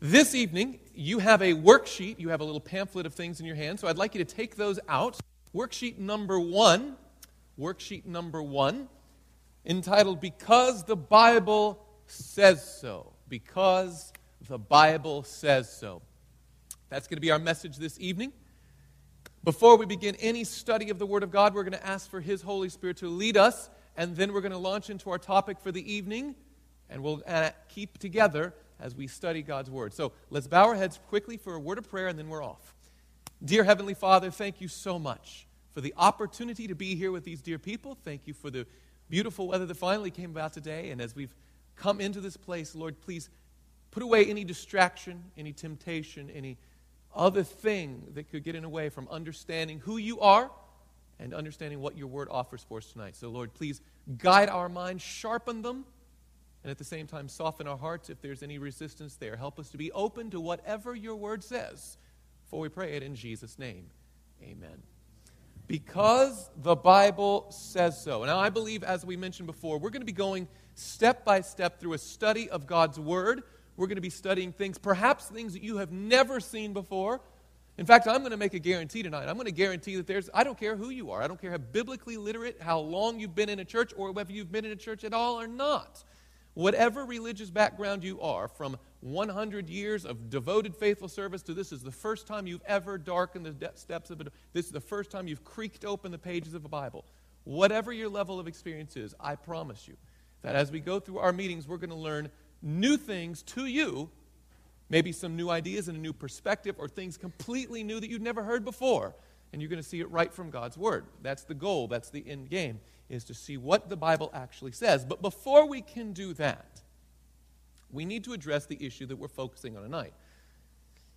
This evening, you have a worksheet. You have a little pamphlet of things in your hand. So I'd like you to take those out. Worksheet number one, worksheet number one, entitled Because the Bible Says So. Because the Bible Says So. That's going to be our message this evening. Before we begin any study of the Word of God, we're going to ask for His Holy Spirit to lead us, and then we're going to launch into our topic for the evening, and we'll uh, keep together as we study God's Word. So let's bow our heads quickly for a word of prayer, and then we're off. Dear Heavenly Father, thank you so much for the opportunity to be here with these dear people. Thank you for the beautiful weather that finally came about today. And as we've come into this place, Lord, please put away any distraction, any temptation, any other thing that could get in the way from understanding who you are and understanding what your word offers for us tonight. So, Lord, please guide our minds, sharpen them and at the same time soften our hearts if there's any resistance there. Help us to be open to whatever your word says. For we pray it in Jesus' name. Amen. Because the Bible says so. Now, I believe, as we mentioned before, we're going to be going step by step through a study of God's Word. We're going to be studying things, perhaps things that you have never seen before. In fact, I'm going to make a guarantee tonight. I'm going to guarantee that there's, I don't care who you are, I don't care how biblically literate, how long you've been in a church, or whether you've been in a church at all or not. Whatever religious background you are, from 100 years of devoted, faithful service to this is the first time you've ever darkened the steps of it. This is the first time you've creaked open the pages of a Bible. Whatever your level of experience is, I promise you that as we go through our meetings, we're going to learn new things to you, maybe some new ideas and a new perspective, or things completely new that you've never heard before. And you're going to see it right from God's Word. That's the goal, that's the end game is to see what the Bible actually says. But before we can do that, we need to address the issue that we're focusing on tonight.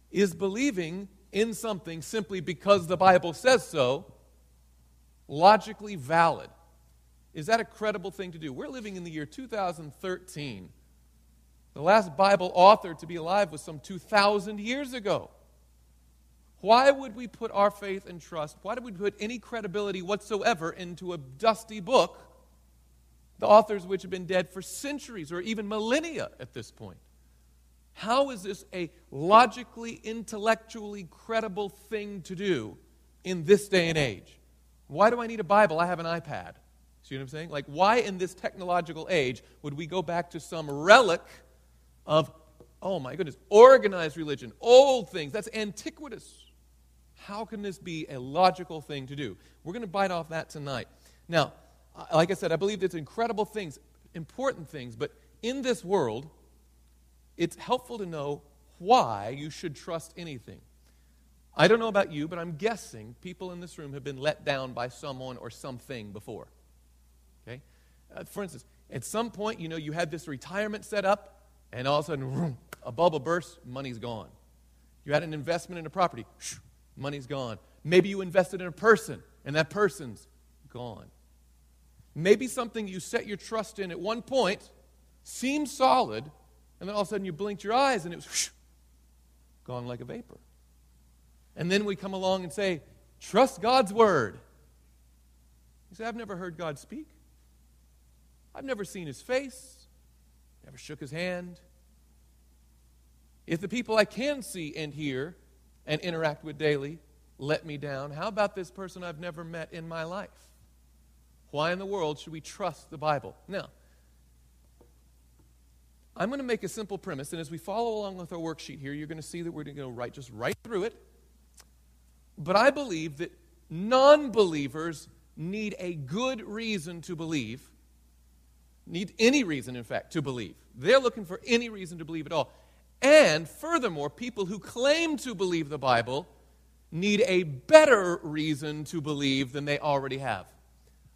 Is believing in something simply because the Bible says so logically valid? Is that a credible thing to do? We're living in the year 2013. The last Bible author to be alive was some 2,000 years ago. Why would we put our faith and trust, why do we put any credibility whatsoever into a dusty book, the authors which have been dead for centuries or even millennia at this point? How is this a logically, intellectually credible thing to do in this day and age? Why do I need a Bible? I have an iPad. See what I'm saying? Like, why in this technological age would we go back to some relic of, oh my goodness, organized religion, old things? That's antiquitous. How can this be a logical thing to do? We're going to bite off that tonight. Now, like I said, I believe it's incredible things, important things, but in this world, it's helpful to know why you should trust anything. I don't know about you, but I'm guessing people in this room have been let down by someone or something before. Okay? Uh, for instance, at some point, you know, you had this retirement set up, and all of a sudden, vroom, a bubble bursts, money's gone. You had an investment in a property, shoo, money's gone. Maybe you invested in a person, and that person's gone. Maybe something you set your trust in at one point seemed solid, and then all of a sudden you blinked your eyes and it was whoosh, gone like a vapor. And then we come along and say, Trust God's word. You say, I've never heard God speak. I've never seen his face, never shook his hand. If the people I can see and hear and interact with daily let me down? How about this person I've never met in my life? Why in the world should we trust the Bible? Now, I'm going to make a simple premise, and as we follow along with our worksheet here, you're going to see that we're going to go right just right through it. But I believe that non believers need a good reason to believe, need any reason, in fact, to believe. They're looking for any reason to believe at all. And furthermore, people who claim to believe the Bible need a better reason to believe than they already have.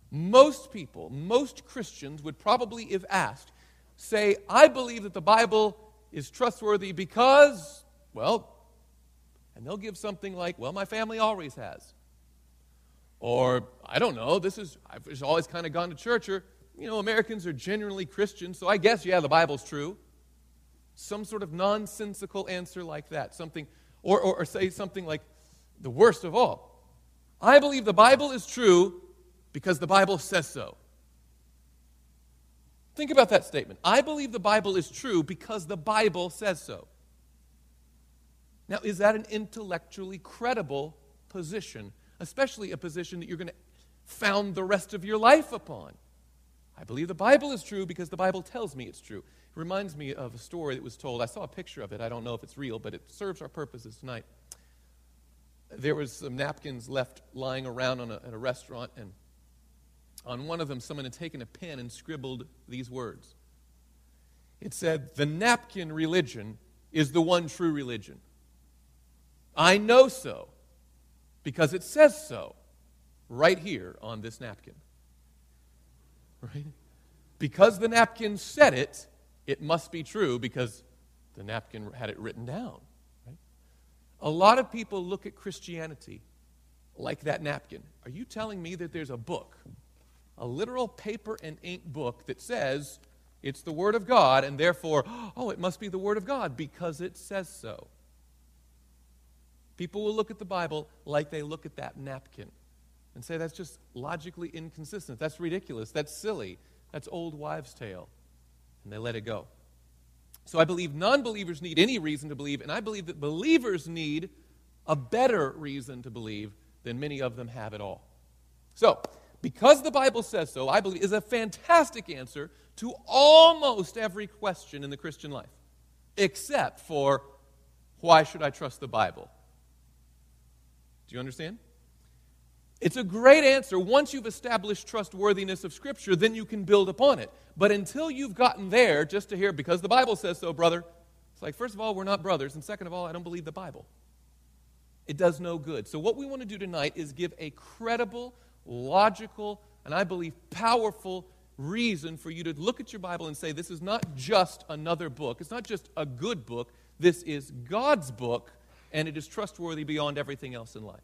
Most people, most Christians would probably, if asked, say, I believe that the Bible is trustworthy because, well, and they'll give something like, well, my family always has. Or, I don't know, this is, I've always kind of gone to church, or, you know, Americans are generally Christians, so I guess, yeah, the Bible's true some sort of nonsensical answer like that. Something, or, or, or say something like, the worst of all. I believe the Bible is true because the Bible says so. Think about that statement. I believe the Bible is true because the Bible says so. Now, is that an intellectually credible position, especially a position that you're going to found the rest of your life upon? I believe the Bible is true because the Bible tells me it's true. Reminds me of a story that was told. I saw a picture of it. I don't know if it's real, but it serves our purposes tonight. There was some napkins left lying around a, at a restaurant, and on one of them, someone had taken a pen and scribbled these words. It said, The napkin religion is the one true religion. I know so because it says so right here on this napkin. Right? Because the napkin said it, it must be true because the napkin had it written down. Right? A lot of people look at Christianity like that napkin. Are you telling me that there's a book, a literal paper and ink book that says it's the Word of God, and therefore, oh, it must be the Word of God because it says so? People will look at the Bible like they look at that napkin and say that's just logically inconsistent. That's ridiculous. That's silly. That's old wives' tale. And they let it go. So I believe non believers need any reason to believe, and I believe that believers need a better reason to believe than many of them have at all. So, because the Bible says so, I believe is a fantastic answer to almost every question in the Christian life, except for why should I trust the Bible? Do you understand? It's a great answer. Once you've established trustworthiness of Scripture, then you can build upon it. But until you've gotten there, just to hear, because the Bible says so, brother, it's like, first of all, we're not brothers, and second of all, I don't believe the Bible. It does no good. So, what we want to do tonight is give a credible, logical, and I believe powerful reason for you to look at your Bible and say, this is not just another book. It's not just a good book. This is God's book, and it is trustworthy beyond everything else in life.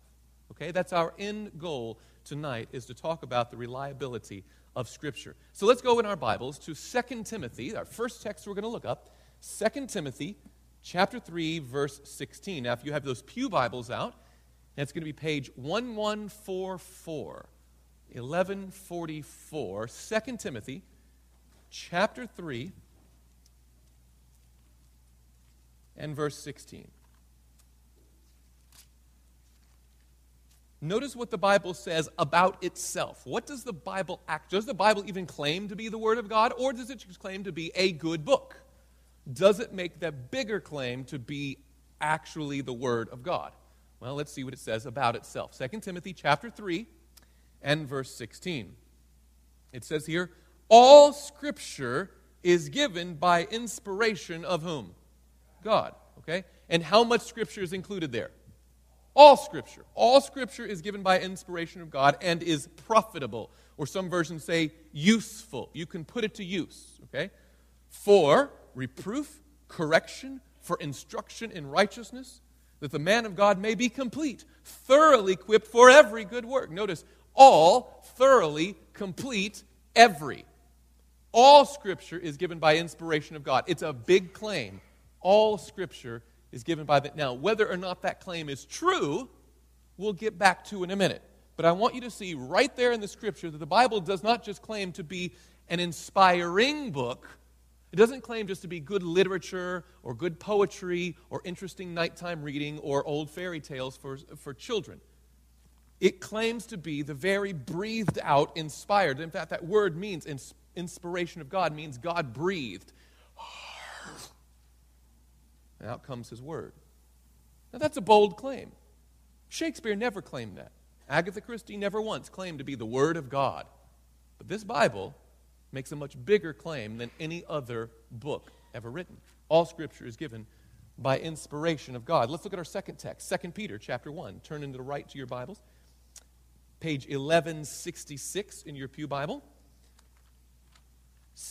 Okay? That's our end goal tonight is to talk about the reliability of Scripture. So let's go in our Bibles to 2 Timothy, our first text we're going to look up. 2 Timothy chapter 3, verse 16. Now, if you have those Pew Bibles out, that's going to be page 1144. 1144, 2 Timothy chapter 3 and verse 16. Notice what the Bible says about itself. What does the Bible act? Does the Bible even claim to be the Word of God, or does it just claim to be a good book? Does it make that bigger claim to be actually the Word of God? Well, let's see what it says about itself. 2 Timothy chapter 3 and verse 16. It says here, all scripture is given by inspiration of whom? God. Okay? And how much scripture is included there? All Scripture. All Scripture is given by inspiration of God and is profitable, or some versions say useful. You can put it to use, okay? For reproof, correction, for instruction in righteousness, that the man of God may be complete, thoroughly equipped for every good work. Notice, all, thoroughly, complete, every. All Scripture is given by inspiration of God. It's a big claim. All Scripture is given by the. Now, whether or not that claim is true, we'll get back to in a minute. But I want you to see right there in the scripture that the Bible does not just claim to be an inspiring book. It doesn't claim just to be good literature or good poetry or interesting nighttime reading or old fairy tales for, for children. It claims to be the very breathed out, inspired. In fact, that word means inspiration of God, means God breathed. And out comes his word. Now, that's a bold claim. Shakespeare never claimed that. Agatha Christie never once claimed to be the Word of God. But this Bible makes a much bigger claim than any other book ever written. All Scripture is given by inspiration of God. Let's look at our second text, 2 Peter chapter 1. Turn into the right to your Bibles. Page 1166 in your Pew Bible.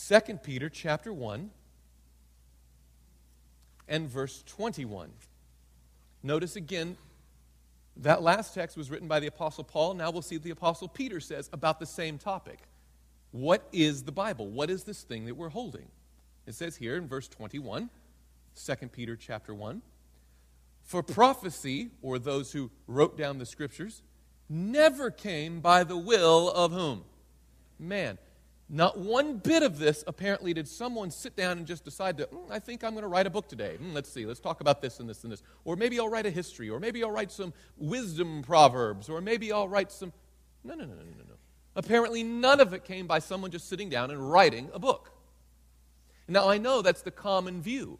2 Peter chapter 1 and verse 21. Notice again, that last text was written by the Apostle Paul. Now we'll see what the Apostle Peter says about the same topic. What is the Bible? What is this thing that we're holding? It says here in verse 21, 2 Peter chapter 1, For prophecy, or those who wrote down the scriptures, never came by the will of whom? Man. Not one bit of this, apparently, did someone sit down and just decide to, mm, I think I'm going to write a book today. Mm, let's see, let's talk about this and this and this. Or maybe I'll write a history, or maybe I'll write some wisdom proverbs, or maybe I'll write some. No, no, no, no, no, no. Apparently, none of it came by someone just sitting down and writing a book. Now, I know that's the common view.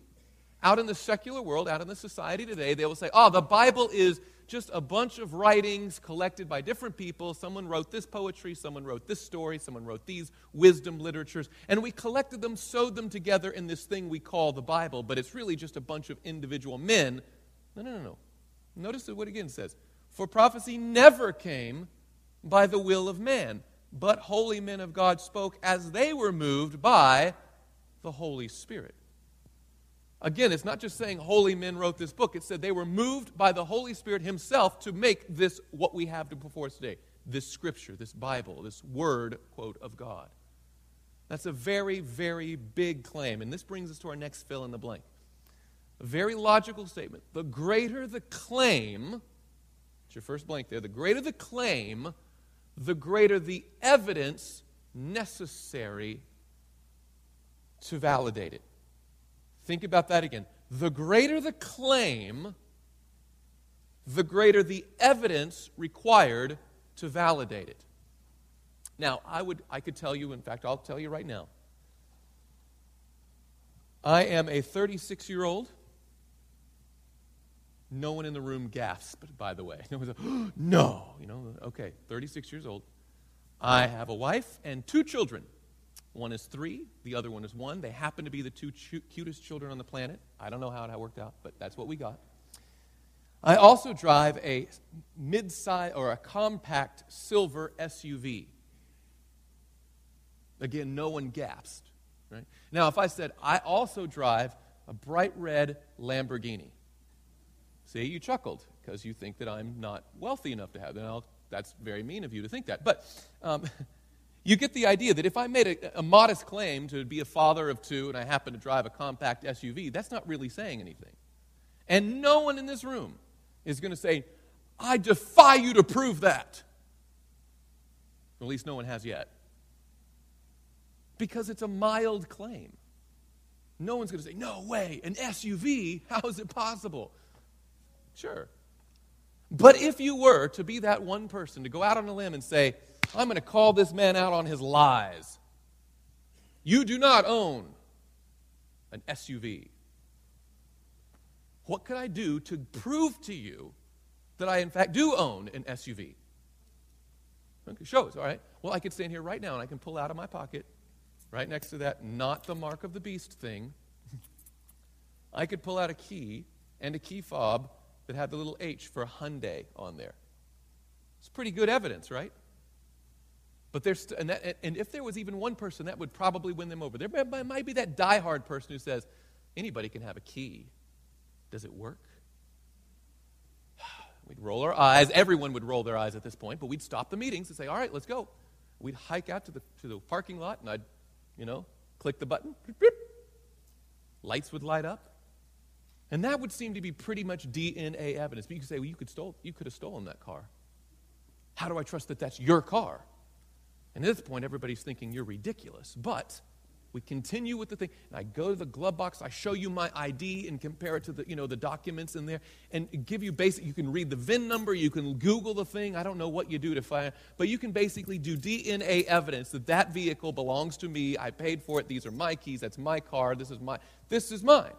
Out in the secular world, out in the society today, they will say, oh, the Bible is just a bunch of writings collected by different people. Someone wrote this poetry, someone wrote this story, someone wrote these wisdom literatures, and we collected them, sewed them together in this thing we call the Bible, but it's really just a bunch of individual men. No, no, no, no. Notice what again says. For prophecy never came by the will of man, but holy men of God spoke as they were moved by the Holy Spirit. Again, it's not just saying holy men wrote this book. It said they were moved by the Holy Spirit Himself to make this what we have before us today this scripture, this Bible, this word, quote, of God. That's a very, very big claim. And this brings us to our next fill in the blank. A very logical statement. The greater the claim, it's your first blank there, the greater the claim, the greater the evidence necessary to validate it. Think about that again. The greater the claim, the greater the evidence required to validate it. Now, I would I could tell you, in fact, I'll tell you right now. I am a 36 year old. No one in the room gasped, by the way. No one said, oh, no, you know, okay, 36 years old. I have a wife and two children. One is three, the other one is one. They happen to be the two cutest children on the planet. I don't know how it worked out, but that's what we got. I also drive a mid-size or a compact silver SUV. Again, no one gasped. Right? Now, if I said, I also drive a bright red Lamborghini, see, you chuckled because you think that I'm not wealthy enough to have that. That's very mean of you to think that. But um, You get the idea that if I made a, a, modest claim to be a father of two and I happen to drive a compact SUV, that's not really saying anything. And no one in this room is going to say, I defy you to prove that. At least no one has yet. Because it's a mild claim. No one's going to say, No way, an SUV? How is it possible? Sure. But if you were to be that one person to go out on a limb and say, I'm going to call this man out on his lies. You do not own an SUV. What could I do to prove to you that I, in fact, do own an SUV? Okay, show us, all right? Well, I could stand here right now and I can pull out of my pocket, right next to that, not the mark of the beast thing. I could pull out a key and a key fob that had the little H for Hyundai on there. It's pretty good evidence, right? But there's, and, and if there was even one person, that would probably win them over. There might be that diehard person who says, anybody can have a key. Does it work? We'd roll our eyes. Everyone would roll their eyes at this point, but we'd stop the meetings and say, all right, let's go. We'd hike out to the, to the parking lot, and I'd, you know, click the button. Lights would light up. And that would seem to be pretty much DNA evidence. But you could say, well, you could, stole, you could have stolen that car. How do I trust that that's your car? And at this point, everybody's thinking you're ridiculous. But we continue with the thing, and I go to the glove box, I show you my ID and compare it to the, you know, the documents in there, and give you basic, you can read the VIN number, you can Google the thing, I don't know what you do to find, but you can basically do DNA evidence that that vehicle belongs to me, I paid for it, these are my keys, that's my car, this is my, this is mine.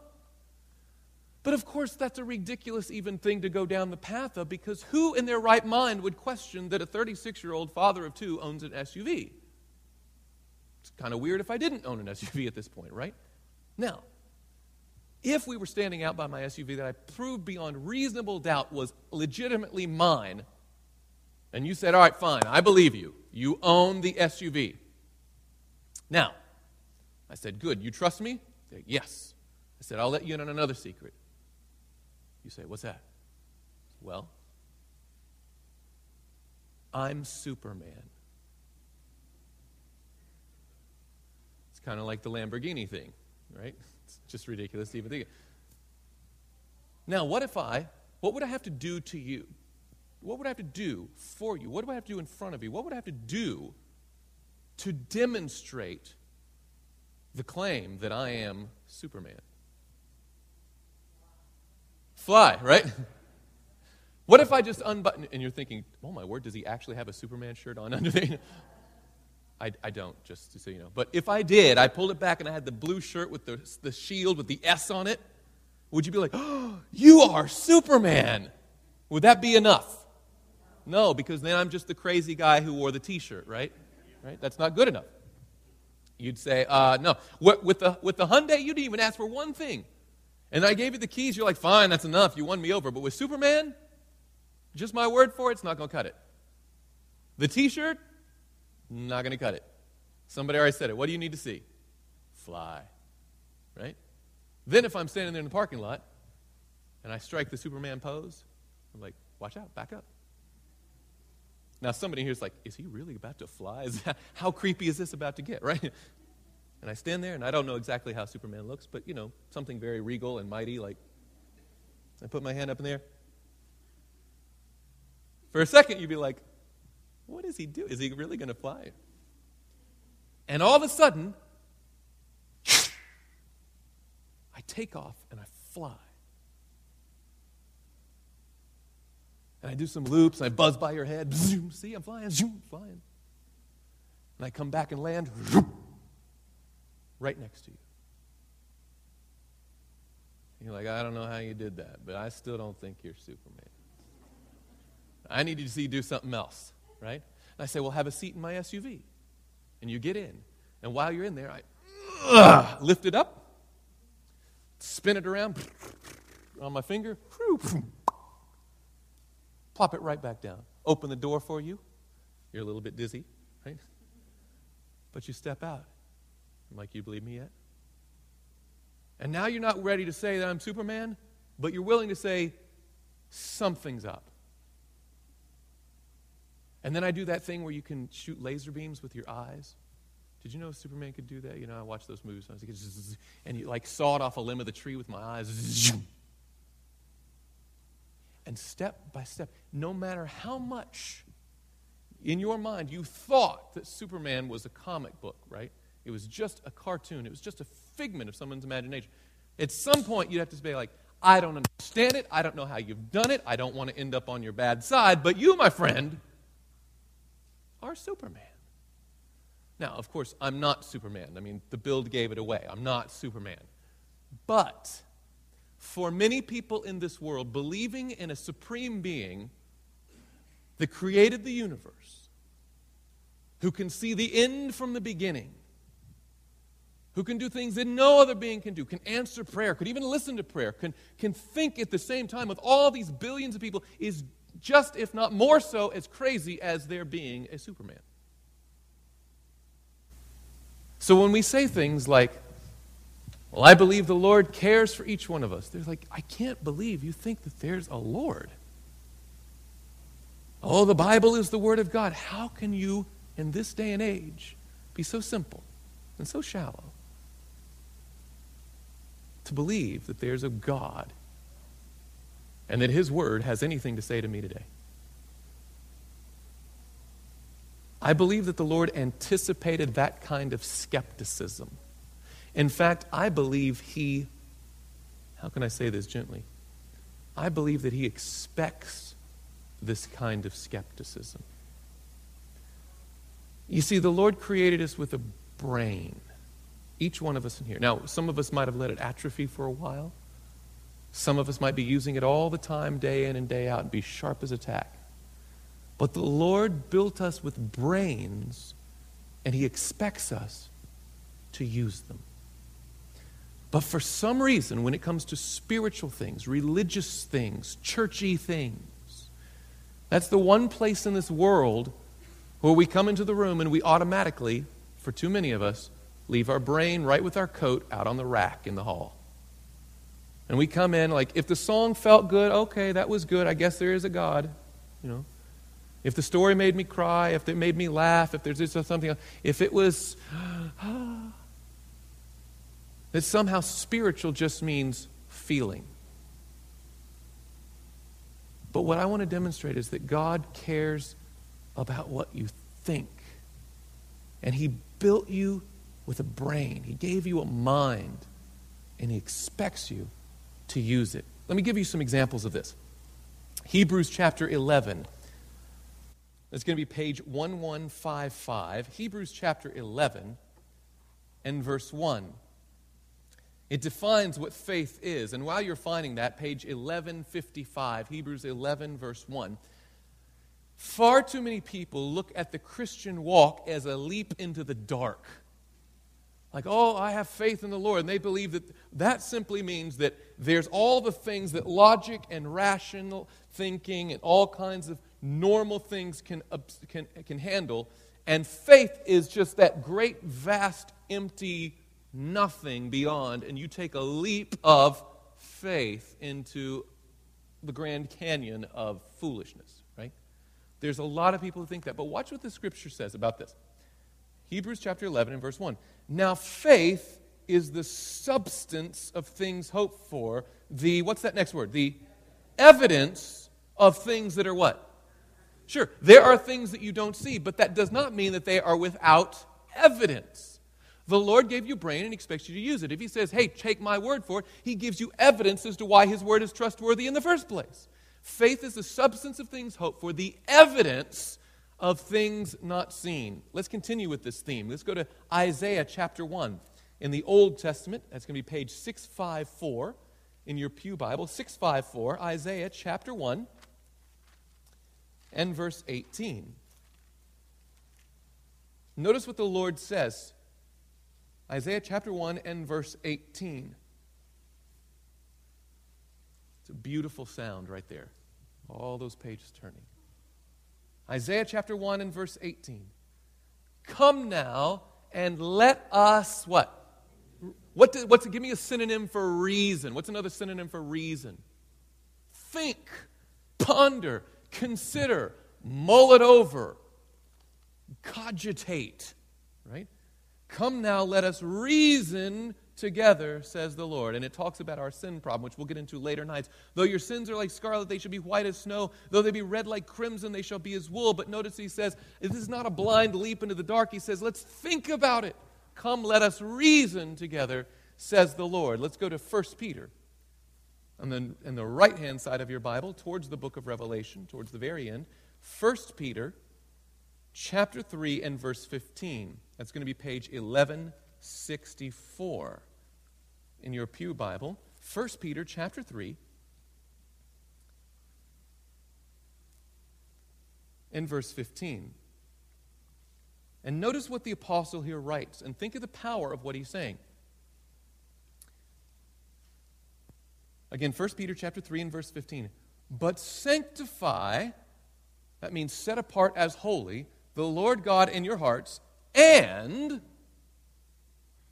But of course, that's a ridiculous even thing to go down the path of because who in their right mind would question that a 36 year old father of two owns an SUV? It's kind of weird if I didn't own an SUV at this point, right? Now, if we were standing out by my SUV that I proved beyond reasonable doubt was legitimately mine, and you said, All right, fine, I believe you. You own the SUV. Now, I said, Good, you trust me? Said, yes. I said, I'll let you in on another secret. You say, What's that? Well, I'm Superman. It's kind of like the Lamborghini thing, right? It's just ridiculous to even think. Now, what if I, what would I have to do to you? What would I have to do for you? What do I have to do in front of you? What would I have to do to demonstrate the claim that I am Superman. Fly, right? What if I just unbutton and you're thinking, oh my word, does he actually have a Superman shirt on under there? I, I don't, just to so you know. But if I did, I pulled it back and I had the blue shirt with the, the shield with the S on it, would you be like, oh, you are Superman? Would that be enough? No, because then I'm just the crazy guy who wore the t shirt, right? Right? That's not good enough. You'd say, uh, no. With the, with the Hyundai, you didn't even ask for one thing. And I gave you the keys, you're like, fine, that's enough. You won me over. But with Superman, just my word for it, it's not going to cut it. The t shirt, not going to cut it. Somebody already said it. What do you need to see? Fly. Right? Then, if I'm standing there in the parking lot and I strike the Superman pose, I'm like, watch out, back up. Now, somebody here is like, is he really about to fly? That, how creepy is this about to get, right? And I stand there, and I don't know exactly how Superman looks, but, you know, something very regal and mighty, like, I put my hand up in there. For a second, you'd be like, what does he do? Is he really going to fly? And all of a sudden, I take off and I fly. And I do some loops and I buzz by your head. Zoom, see, I'm flying, zoom, flying. And I come back and land right next to you. And you're like, I don't know how you did that, but I still don't think you're Superman. I need you to see you do something else, right? And I say, Well, have a seat in my SUV. And you get in. And while you're in there, I uh, lift it up, spin it around on my finger, plop it right back down. Open the door for you. You're a little bit dizzy, right? But you step out. I'm like, You believe me yet? And now you're not ready to say that I'm Superman, but you're willing to say, Something's up. And then I do that thing where you can shoot laser beams with your eyes. Did you know Superman could do that? You know, I watched those movies. I was like, and you like saw it off a limb of the tree with my eyes. And step by step, no matter how much in your mind you thought that Superman was a comic book, right? It was just a cartoon. It was just a figment of someone's imagination. At some point, you'd have to say, like, I don't understand it. I don't know how you've done it. I don't want to end up on your bad side. But you, my friend, are Superman. Now, of course, I'm not Superman. I mean, the build gave it away. I'm not Superman. But for many people in this world, believing in a supreme being that created the universe, who can see the end from the beginning, who can do things that no other being can do, can answer prayer, could even listen to prayer, can, can think at the same time with all these billions of people, is just, if not more so, as crazy as there being a Superman. So when we say things like, well, I believe the Lord cares for each one of us, they're like, I can't believe you think that there's a Lord. Oh, the Bible is the Word of God. How can you, in this day and age, be so simple and so shallow to believe that there's a God and that His Word has anything to say to me today. I believe that the Lord anticipated that kind of skepticism. In fact, I believe He, how can I say this gently? I believe that He expects this kind of skepticism. You see, the Lord created us with a brain, each one of us in here. Now, some of us might have let it atrophy for a while. Some of us might be using it all the time, day in and day out, and be sharp as a tack. But the Lord built us with brains, and He expects us to use them. But for some reason, when it comes to spiritual things, religious things, churchy things, that's the one place in this world where we come into the room and we automatically, for too many of us, leave our brain right with our coat out on the rack in the hall. And we come in like, if the song felt good, okay, that was good. I guess there is a God, you know. If the story made me cry, if it made me laugh, if there's just something if it was, that somehow spiritual just means feeling. But what I want to demonstrate is that God cares about what you think And He built you with a brain, He gave you a mind, and He expects you to use it. Let me give you some examples of this. Hebrews chapter 11. It's going to be page 1155. Hebrews chapter 11 and verse 1. It defines what faith is. And while you're finding that, page 1155, Hebrews 11, verse 1. Far too many people look at the Christian walk as a leap into the dark. Like, oh, I have faith in the Lord. And they believe that that simply means that there's all the things that logic and rational thinking and all kinds of normal things can, can, can handle. And faith is just that great, vast, empty nothing beyond. And you take a leap of faith into the Grand Canyon of foolishness, right? There's a lot of people who think that. But watch what the scripture says about this Hebrews chapter 11 and verse 1. Now, faith is the substance of things hoped for, the, what's that next word? The evidence of things that are what? Sure, there are things that you don't see, but that does not mean that they are without evidence. The Lord gave you brain and expects you to use it. If He says, hey, take my word for it, He gives you evidence as to why His word is trustworthy in the first place. Faith is the substance of things hoped for, the evidence of things not seen. Let's continue with this theme. Let's go to Isaiah chapter 1. In the Old Testament, that's going to be page 654 in your Pew Bible. 654, Isaiah chapter 1 and verse 18. Notice what the Lord says. Isaiah chapter 1 and verse 18. It's a beautiful sound right there. All those pages turning. Isaiah chapter 1 and verse 18. Come now and let us what? What to, what's give me a synonym for reason? What's another synonym for reason? Think, ponder, consider, mull it over, cogitate, right? Come now, let us reason together, says the Lord. And it talks about our sin problem, which we'll get into later nights. Though your sins are like scarlet, they shall be white as snow. Though they be red like crimson, they shall be as wool. But notice he says, this is not a blind leap into the dark. He says, let's think about it. Come, let us reason together, says the Lord. Let's go to 1 Peter And the, on the right hand side of your Bible, towards the book of Revelation, towards the very end, 1 Peter chapter 3 and verse 15. That's going to be page 1164 in your Pew Bible. 1 Peter chapter 3 and verse 15. And notice what the apostle here writes, and think of the power of what he's saying. Again, 1 Peter chapter 3 and verse 15. But sanctify, that means set apart as holy, the Lord God in your hearts, and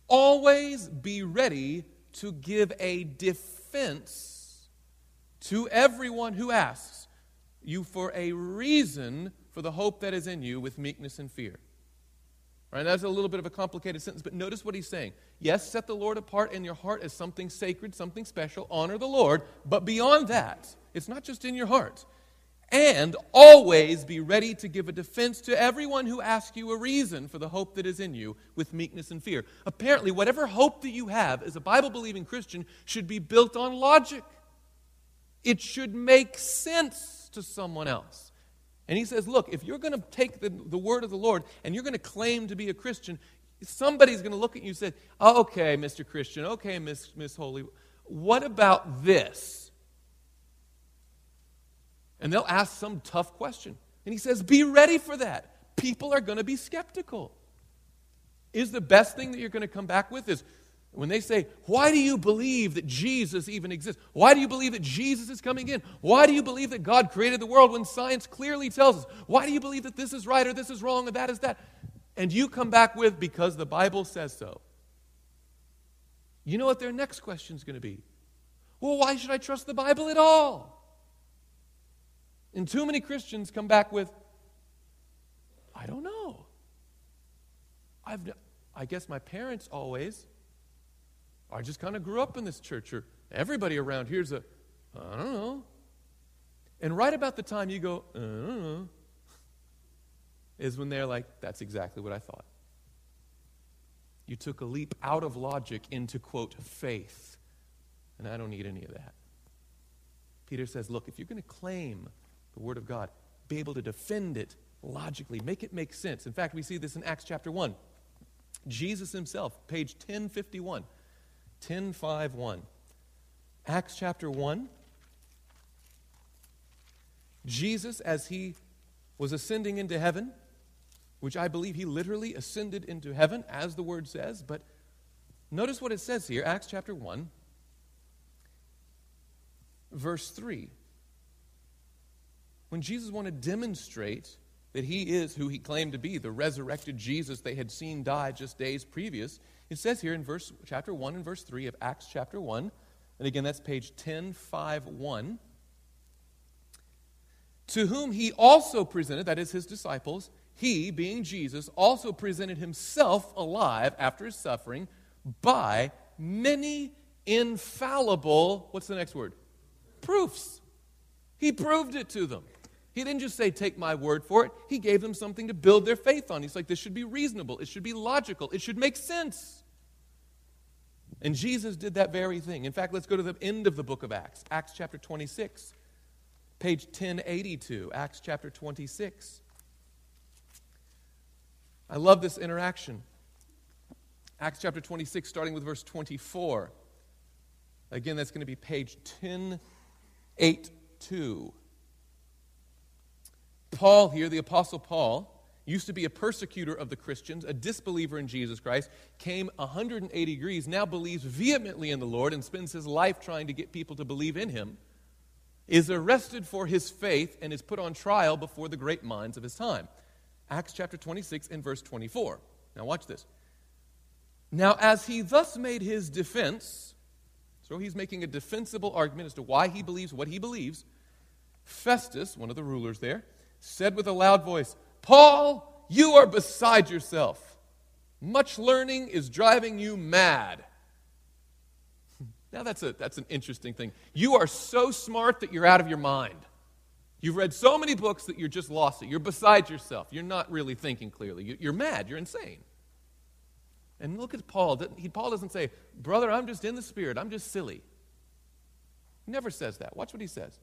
always be ready to give a defense to everyone who asks you for a reason for the hope that is in you with meekness and fear. Right? That's a little bit of a complicated sentence, but notice what he's saying. Yes, set the Lord apart in your heart as something sacred, something special. Honor the Lord. But beyond that, it's not just in your heart. And always be ready to give a defense to everyone who asks you a reason for the hope that is in you with meekness and fear. Apparently, whatever hope that you have as a Bible believing Christian should be built on logic. It should make sense to someone else. And he says, Look, if you're going to take the, the word of the Lord and you're going to claim to be a Christian, somebody's going to look at you and say, oh, Okay, Mr. Christian, okay, Miss, Miss Holy, what about this? And they'll ask some tough question. And he says, Be ready for that. People are going to be skeptical. Is the best thing that you're going to come back with is when they say, Why do you believe that Jesus even exists? Why do you believe that Jesus is coming in? Why do you believe that God created the world when science clearly tells us? Why do you believe that this is right or this is wrong or that is that? And you come back with, Because the Bible says so. You know what their next question is going to be? Well, why should I trust the Bible at all? And too many Christians come back with, I don't know. I've, I guess my parents always I just kind of grew up in this church, or everybody around here's a, I don't know. And right about the time you go, I don't know, is when they're like, that's exactly what I thought. You took a leap out of logic into, quote, faith. And I don't need any of that. Peter says, look, if you're going to claim the Word of God, be able to defend it logically, make it make sense. In fact, we see this in Acts chapter 1. Jesus himself, page 1051. 1051. Acts chapter 1. Jesus, as he was ascending into heaven, which I believe he literally ascended into heaven, as the word says, but notice what it says here, Acts chapter 1, verse 3. When Jesus wanted to demonstrate that he is who he claimed to be, the resurrected Jesus they had seen die just days previous, it says here in verse chapter 1 and verse 3 of Acts chapter 1, and again that's page 1051 to whom he also presented, that is his disciples, he, being Jesus, also presented himself alive after his suffering by many infallible, what's the next word? Proofs. He proved it to them. He didn't just say, Take my word for it. He gave them something to build their faith on. He's like, This should be reasonable. It should be logical. It should make sense. And Jesus did that very thing. In fact, let's go to the end of the book of Acts, Acts chapter 26. Page 1082, Acts chapter 26. I love this interaction. Acts chapter 26, starting with verse 24. Again, that's going to be page 1082. Paul here, the Apostle Paul, used to be a persecutor of the Christians, a disbeliever in Jesus Christ, came 180 degrees, now believes vehemently in the Lord and spends his life trying to get people to believe in him is arrested for his faith and is put on trial before the great minds of his time. Acts chapter 26 and verse 24. Now, watch this. Now, as he thus made his defense, so he's making a defensible argument as to why he believes what he believes, Festus, one of the rulers there, said with a loud voice, Paul, you are beside yourself. Much learning is driving you mad. Now, that's, a, that's an interesting thing. You are so smart that you're out of your mind. You've read so many books that you're just lost it. You're beside yourself. You're not really thinking clearly. You're mad. You're insane. And look at Paul. Paul doesn't say, Brother, I'm just in the spirit. I'm just silly. He never says that. Watch what he says.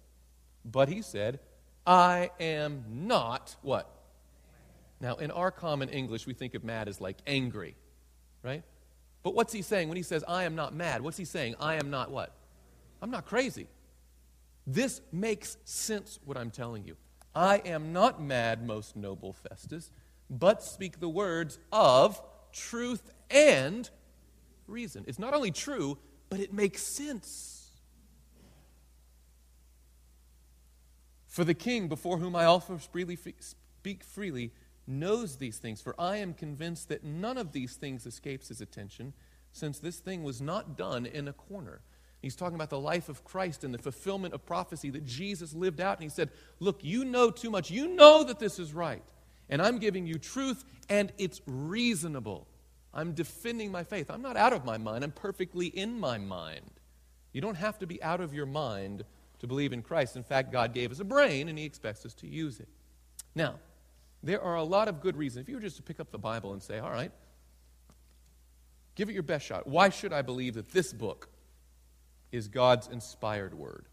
But he said, I am not what? Now, in our common English, we think of mad as like angry, right? But what's he saying when he says, I am not mad? What's he saying? I am not what? I'm not crazy. This makes sense, what I'm telling you. I am not mad, most noble Festus, but speak the words of truth and reason. It's not only true, but it makes sense. For the king, before whom I also freely speak freely, knows these things, for I am convinced that none of these things escapes his attention, since this thing was not done in a corner. He's talking about the life of Christ and the fulfillment of prophecy that Jesus lived out. And he said, Look, you know too much. You know that this is right. And I'm giving you truth, and it's reasonable. I'm defending my faith. I'm not out of my mind, I'm perfectly in my mind. You don't have to be out of your mind to believe in Christ. In fact, God gave us a brain, and He expects us to use it. Now, there are a lot of good reasons. If you were just to pick up the Bible and say, all right, give it your best shot. Why should I believe that this book is God's inspired word?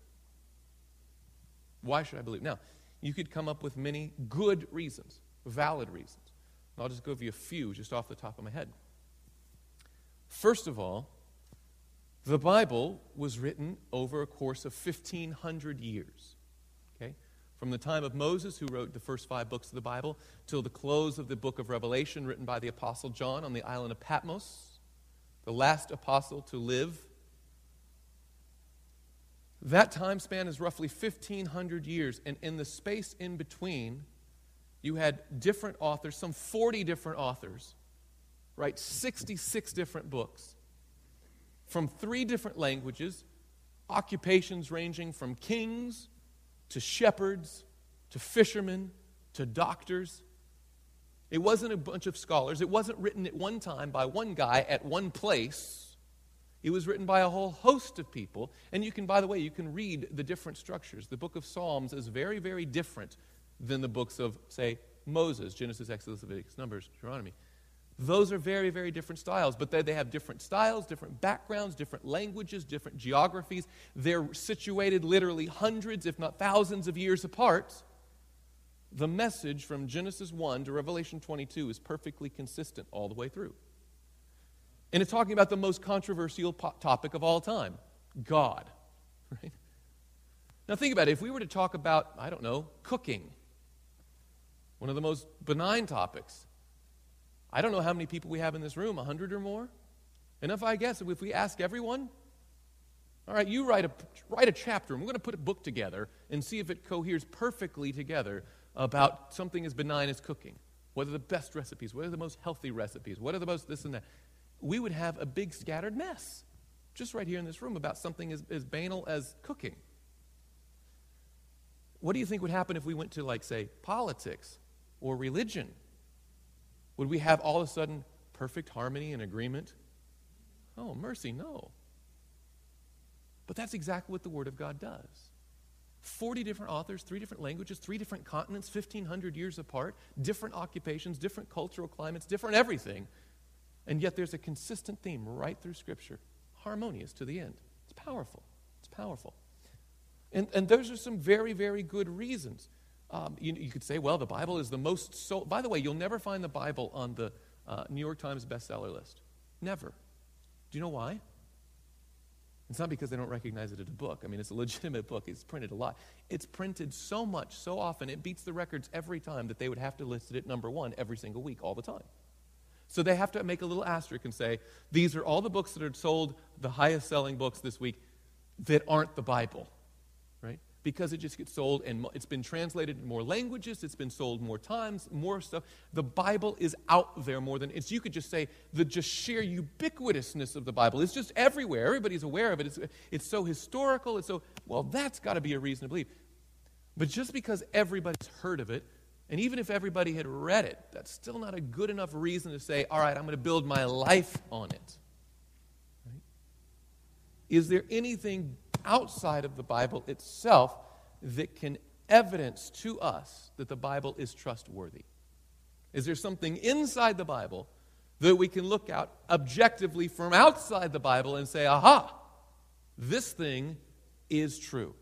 Why should I believe? Now, you could come up with many good reasons, valid reasons. I'll just give you a few just off the top of my head. First of all, the Bible was written over a course of 1,500 years Okay? from the time of Moses, who wrote the first five books of the Bible, till the close of the book of Revelation, written by the Apostle John on the island of Patmos, the last apostle to live. That time span is roughly 1,500 years, and in the space in between, you had different authors, some 40 different authors, write 66 different books from three different languages, occupations ranging from kings to shepherds, to fishermen, to doctors. It wasn't a bunch of scholars. It wasn't written at one time by one guy at one place. It was written by a whole host of people. And you can, by the way, you can read the different structures. The book of Psalms is very, very different than the books of, say, Moses, Genesis, Exodus, Leviticus, Numbers, Deuteronomy. Those are very, very different styles, but they, they have different styles, different backgrounds, different languages, different geographies. They're situated literally hundreds, if not thousands, of years apart. The message from Genesis 1 to Revelation 22 is perfectly consistent all the way through. And it's talking about the most controversial po- topic of all time God. Right? Now, think about it. If we were to talk about, I don't know, cooking, one of the most benign topics, I don't know how many people we have in this room, 100 or more? And if I guess, if we ask everyone, all right, you write a, write a chapter, and we're going to put a book together and see if it coheres perfectly together about something as benign as cooking. What are the best recipes? What are the most healthy recipes? What are the most this and that? We would have a big scattered mess just right here in this room about something as, as banal as cooking. What do you think would happen if we went to, like, say, politics or religion would we have all of a sudden perfect harmony and agreement? Oh, mercy, no. But that's exactly what the Word of God does. 40 different authors, three different languages, three different continents, 1,500 years apart, different occupations, different cultural climates, different everything. And yet there's a consistent theme right through Scripture harmonious to the end. It's powerful. It's powerful. And, and those are some very, very good reasons. Um, you, you, could say, well, the Bible is the most sold. By the way, you'll never find the Bible on the uh, New York Times bestseller list. Never. Do you know why? It's not because they don't recognize it as a book. I mean, it's a legitimate book. It's printed a lot. It's printed so much, so often, it beats the records every time that they would have to list it at number one every single week, all the time. So they have to make a little asterisk and say, these are all the books that are sold, the highest selling books this week, that aren't the Bible because it just gets sold and it's been translated in more languages, it's been sold more times, more stuff. The Bible is out there more than it's you could just say the just sheer ubiquitousness of the Bible is just everywhere. Everybody's aware of it. It's, it's so historical, it's so well, that's got to be a reason to believe. But just because everybody's heard of it, and even if everybody had read it, that's still not a good enough reason to say, all right, I'm going to build my life on it. Right? Is there anything outside of the Bible itself that can evidence to us that the Bible is trustworthy? Is there something inside the Bible that we can look out objectively from outside the Bible and say, aha, this thing is true?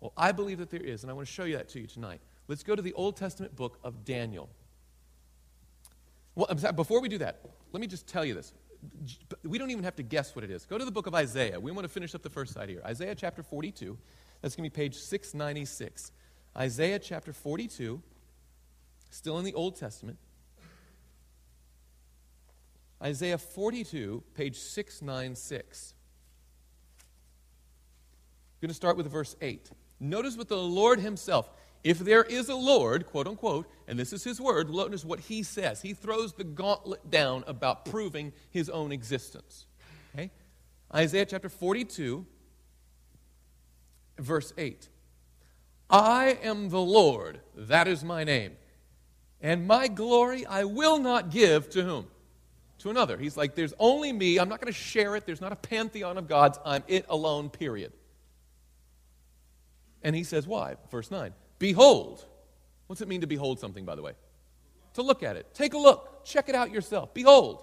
Well, I believe that there is, and I want to show you that to you tonight. Let's go to the Old Testament book of Daniel. Well, before we do that, let me just tell you this we don't even have to guess what it is. Go to the book of Isaiah. We want to finish up the first side here. Isaiah chapter 42. That's going to be page 696. Isaiah chapter 42, still in the Old Testament. Isaiah 42, page 696. I'm going to start with verse 8. Notice what the Lord Himself, if there is a Lord, quote unquote, and this is his word, notice what he says. He throws the gauntlet down about proving his own existence. Okay? Isaiah chapter 42, verse 8. I am the Lord, that is my name. And my glory I will not give to whom? To another. He's like, there's only me. I'm not going to share it. There's not a pantheon of gods. I'm it alone, period. And he says, why? Verse 9. Behold. What's it mean to behold something, by the way? To look at it. Take a look. Check it out yourself. Behold.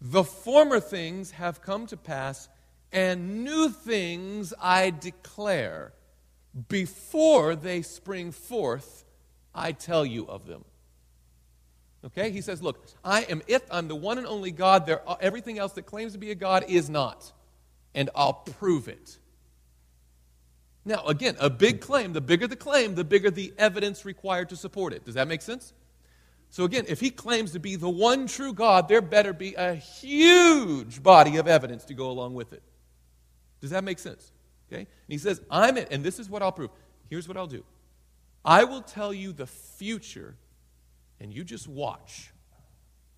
The former things have come to pass, and new things I declare. Before they spring forth, I tell you of them. Okay? He says, Look, I am it. I'm the one and only God. There, everything else that claims to be a God is not. And I'll prove it. Now, again, a big claim, the bigger the claim, the bigger the evidence required to support it. Does that make sense? So, again, if he claims to be the one true God, there better be a huge body of evidence to go along with it. Does that make sense? Okay? And he says, I'm it, and this is what I'll prove. Here's what I'll do I will tell you the future, and you just watch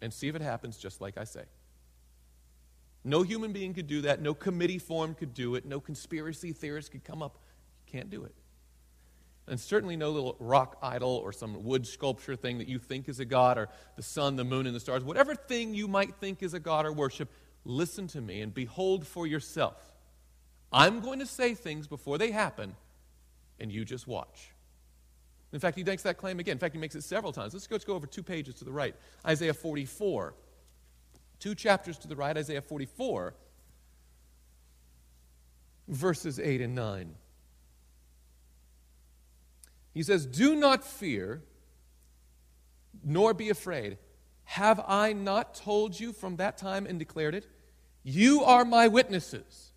and see if it happens just like I say. No human being could do that. No committee form could do it. No conspiracy theorist could come up can't do it. And certainly no little rock idol or some wood sculpture thing that you think is a god or the sun, the moon, and the stars. Whatever thing you might think is a god or worship, listen to me and behold for yourself. I'm going to say things before they happen, and you just watch. In fact, he makes that claim again. In fact, he makes it several times. Let's go, let's go over two pages to the right. Isaiah 44. Two chapters to the right, Isaiah 44, verses 8 and 9. He says, Do not fear, nor be afraid. Have I not told you from that time and declared it? You are my witnesses.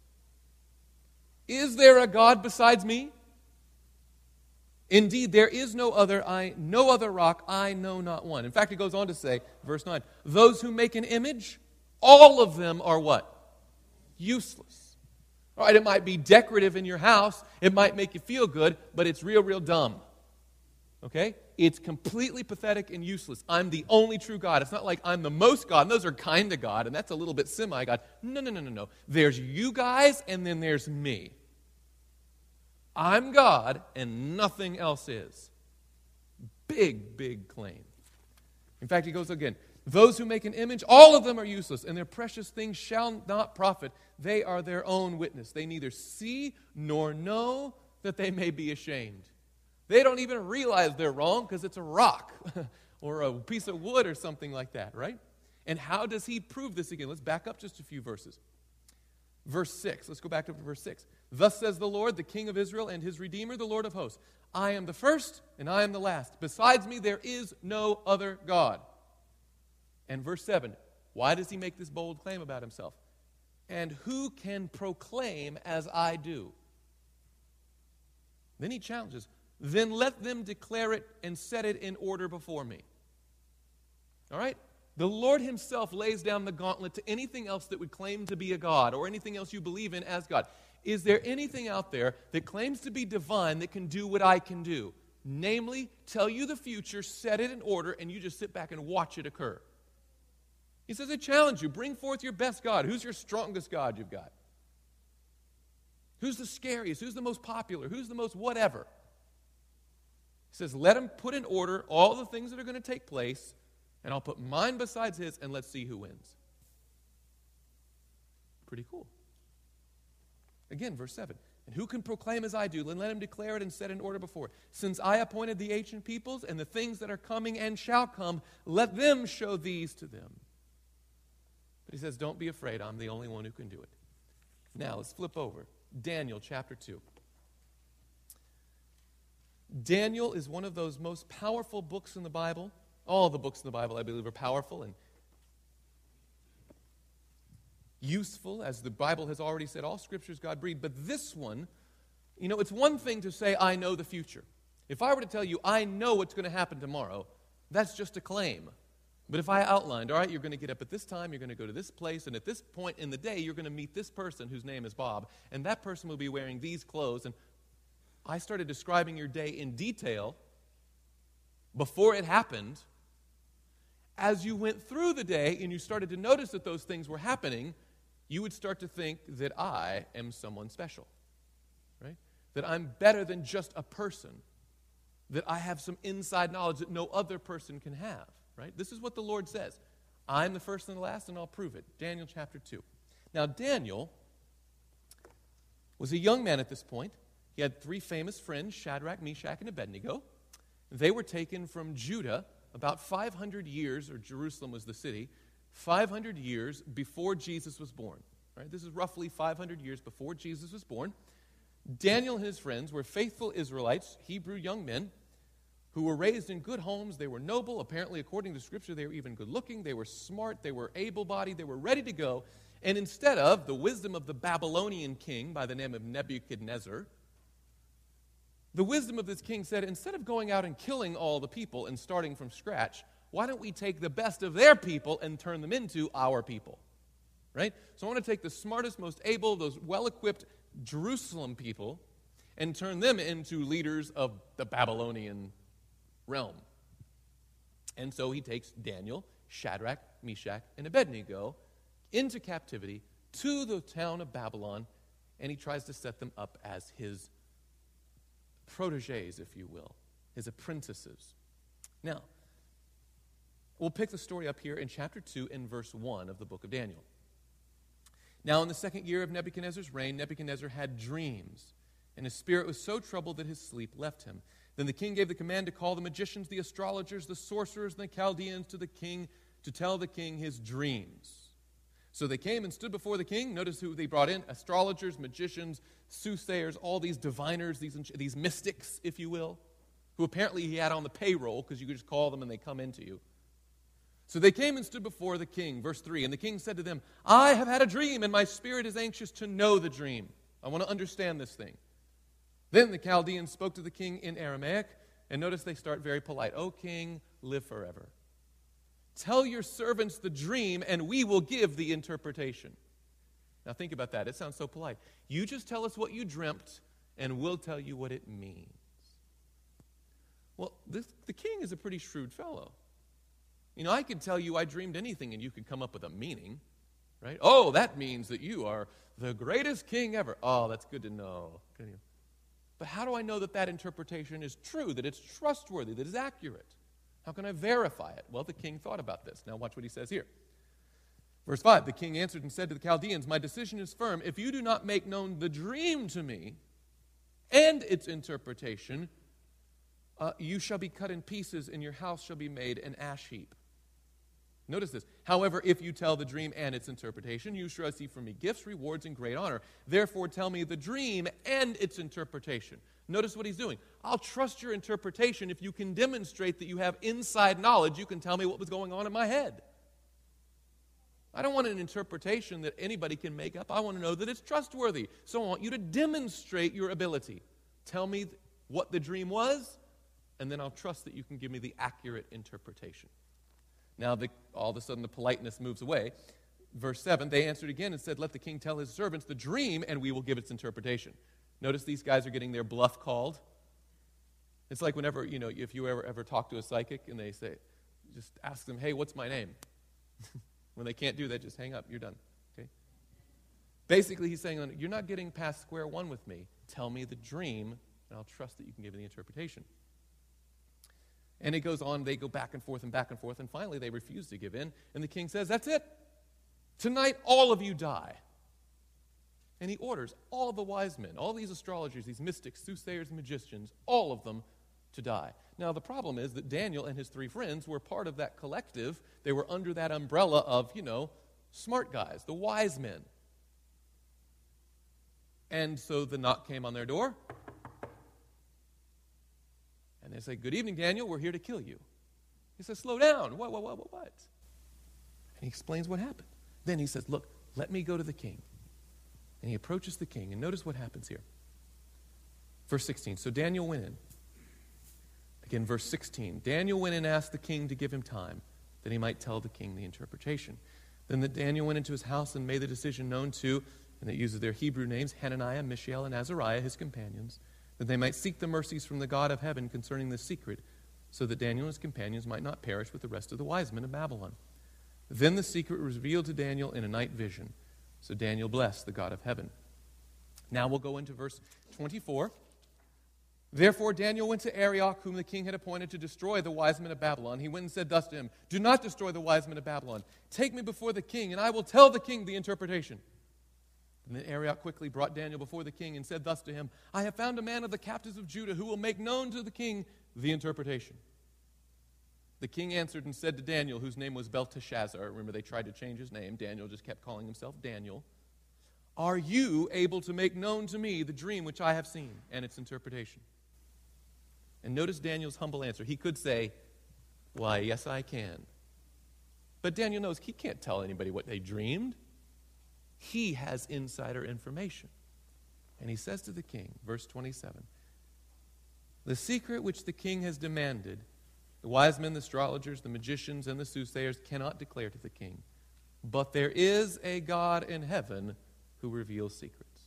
Is there a God besides me? Indeed, there is no other, I no other rock, I know not one. In fact, it goes on to say, verse 9, those who make an image, all of them are what? Useless. All right, it might be decorative in your house, it might make you feel good, but it's real, real dumb. Okay? It's completely pathetic and useless. I'm the only true God. It's not like I'm the most God, and those are kind of God, and that's a little bit semi God. No, no, no, no, no. There's you guys, and then there's me. I'm God, and nothing else is. Big, big claim. In fact, he goes again Those who make an image, all of them are useless, and their precious things shall not profit. They are their own witness. They neither see nor know that they may be ashamed. They don't even realize they're wrong because it's a rock or a piece of wood or something like that, right? And how does he prove this again? Let's back up just a few verses. Verse 6. Let's go back to verse 6. Thus says the Lord, the King of Israel and his Redeemer, the Lord of hosts I am the first and I am the last. Besides me, there is no other God. And verse 7. Why does he make this bold claim about himself? And who can proclaim as I do? Then he challenges then let them declare it and set it in order before me. All right? The Lord Himself lays down the gauntlet to anything else that would claim to be a God or anything else you believe in as God. Is there anything out there that claims to be divine that can do what I can do? Namely, tell you the future, set it in order, and you just sit back and watch it occur. He says, I challenge you, bring forth your best God. Who's your strongest God you've got? Who's the scariest? Who's the most popular? Who's the most whatever? He says, Let him put in order all the things that are going to take place, and I'll put mine besides his, and let's see who wins. Pretty cool. Again, verse 7. And who can proclaim as I do? Then let him declare it and set in order before. Since I appointed the ancient peoples and the things that are coming and shall come, let them show these to them. But he says, Don't be afraid. I'm the only one who can do it. Now, let's flip over. Daniel chapter 2. Daniel is one of those most powerful books in the Bible. All the books in the Bible, I believe, are powerful and useful, as the Bible has already said. All scriptures God breathed. But this one, you know, it's one thing to say, I know the future. If I were to tell you, I know what's going to happen tomorrow, that's just a claim. But if I outlined, all right, you're going to get up at this time, you're going to go to this place, and at this point in the day, you're going to meet this person whose name is Bob, and that person will be wearing these clothes, and I started describing your day in detail before it happened. As you went through the day and you started to notice that those things were happening, you would start to think that I am someone special, right? That I'm better than just a person, that I have some inside knowledge that no other person can have, right? This is what the Lord says I'm the first and the last, and I'll prove it. Daniel chapter 2. Now, Daniel was a young man at this point. He had three famous friends, Shadrach, Meshach, and Abednego. They were taken from Judah about 500 years, or Jerusalem was the city, 500 years before Jesus was born. Right? This is roughly 500 years before Jesus was born. Daniel and his friends were faithful Israelites, Hebrew young men, who were raised in good homes. They were noble. Apparently, according to Scripture, they were even good looking. They were smart. They were able bodied. They were ready to go. And instead of the wisdom of the Babylonian king by the name of Nebuchadnezzar, the wisdom of this king said, instead of going out and killing all the people and starting from scratch, why don't we take the best of their people and turn them into our people? Right? So I want to take the smartest, most able, those well equipped Jerusalem people and turn them into leaders of the Babylonian realm. And so he takes Daniel, Shadrach, Meshach, and Abednego into captivity to the town of Babylon, and he tries to set them up as his proteges, if you will, his apprentices. Now, we'll pick the story up here in chapter 2 in verse 1 of the book of Daniel. Now, in the second year of Nebuchadnezzar's reign, Nebuchadnezzar had dreams. and his spirit was so troubled that his sleep left him. Then the king gave the command to call the magicians, the astrologers, the sorcerers, and the Chaldeans to the king to tell the king his dreams. So they came and stood before the king. Notice who they brought in astrologers, magicians, soothsayers, all these diviners, these, these mystics, if you will, who apparently he had on the payroll because you could just call them and they come into you. So they came and stood before the king. Verse 3 And the king said to them, I have had a dream, and my spirit is anxious to know the dream. I want to understand this thing. Then the Chaldeans spoke to the king in Aramaic, and notice they start very polite. O king, live forever. Tell your servants the dream, and we will give the interpretation. Now think about that. It sounds so polite. You just tell us what you dreamt, and we'll tell you what it means. Well, this, the king is a pretty shrewd fellow. You know, I could tell you I dreamed anything, and you could come up with a meaning, right? Oh, that means that you are the greatest king ever. Oh, that's good to know. But how do I know that that interpretation is true, that it's trustworthy, that it's accurate? How can I verify it? Well, the king thought about this. Now, watch what he says here. Verse 5 The king answered and said to the Chaldeans, My decision is firm. If you do not make known the dream to me and its interpretation, uh, you shall be cut in pieces, and your house shall be made an ash heap. Notice this. However, if you tell the dream and its interpretation, you shall receive from me gifts, rewards, and great honor. Therefore, tell me the dream and its interpretation. Notice what he's doing. I'll trust your interpretation if you can demonstrate that you have inside knowledge. You can tell me what was going on in my head. I don't want an interpretation that anybody can make up. I want to know that it's trustworthy. So I want you to demonstrate your ability. Tell me what the dream was, and then I'll trust that you can give me the accurate interpretation. Now, the, all of a sudden, the politeness moves away. Verse 7 They answered again and said, Let the king tell his servants the dream, and we will give its interpretation. Notice these guys are getting their bluff called. It's like whenever, you know, if you ever, ever talk to a psychic and they say, just ask them, Hey, what's my name? when they can't do that, just hang up. You're done. Okay? Basically, he's saying, You're not getting past square one with me. Tell me the dream, and I'll trust that you can give me the interpretation. And it goes on, they go back and forth and back and forth, and finally they refuse to give in. And the king says, That's it. Tonight, all of you die. And he orders all the wise men, all these astrologers, these mystics, soothsayers, magicians, all of them to die. Now, the problem is that Daniel and his three friends were part of that collective. They were under that umbrella of, you know, smart guys, the wise men. And so the knock came on their door. They say, Good evening, Daniel, we're here to kill you. He says, Slow down. What, what, what, what, what? And he explains what happened. Then he says, Look, let me go to the king. And he approaches the king. And notice what happens here. Verse 16. So Daniel went in. Again, verse 16. Daniel went in and asked the king to give him time that he might tell the king the interpretation. Then the Daniel went into his house and made the decision known to, and it uses their Hebrew names, Hananiah, Mishael, and Azariah, his companions that they might seek the mercies from the God of heaven concerning the secret, so that Daniel and his companions might not perish with the rest of the wise men of Babylon. Then the secret was revealed to Daniel in a night vision. So Daniel blessed the God of heaven. Now we'll go into verse 24. Therefore, Daniel went to Arioch, whom the king had appointed to destroy the wise men of Babylon. He went and said thus to him Do not destroy the wise men of Babylon. Take me before the king, and I will tell the king the interpretation. And then Arioch quickly brought Daniel before the king and said thus to him I have found a man of the captives of Judah who will make known to the king the interpretation. The king answered and said to Daniel, whose name was Belteshazzar, remember they tried to change his name, Daniel just kept calling himself Daniel. Are you able to make known to me the dream which I have seen and its interpretation? And notice Daniel's humble answer. He could say, Why, yes, I can. But Daniel knows he can't tell anybody what they dreamed. He has insider information. And he says to the king, verse 27, The secret which the king has demanded, the wise men, the astrologers, the magicians, and the soothsayers cannot declare to the king. But there is a God in heaven who reveals secrets.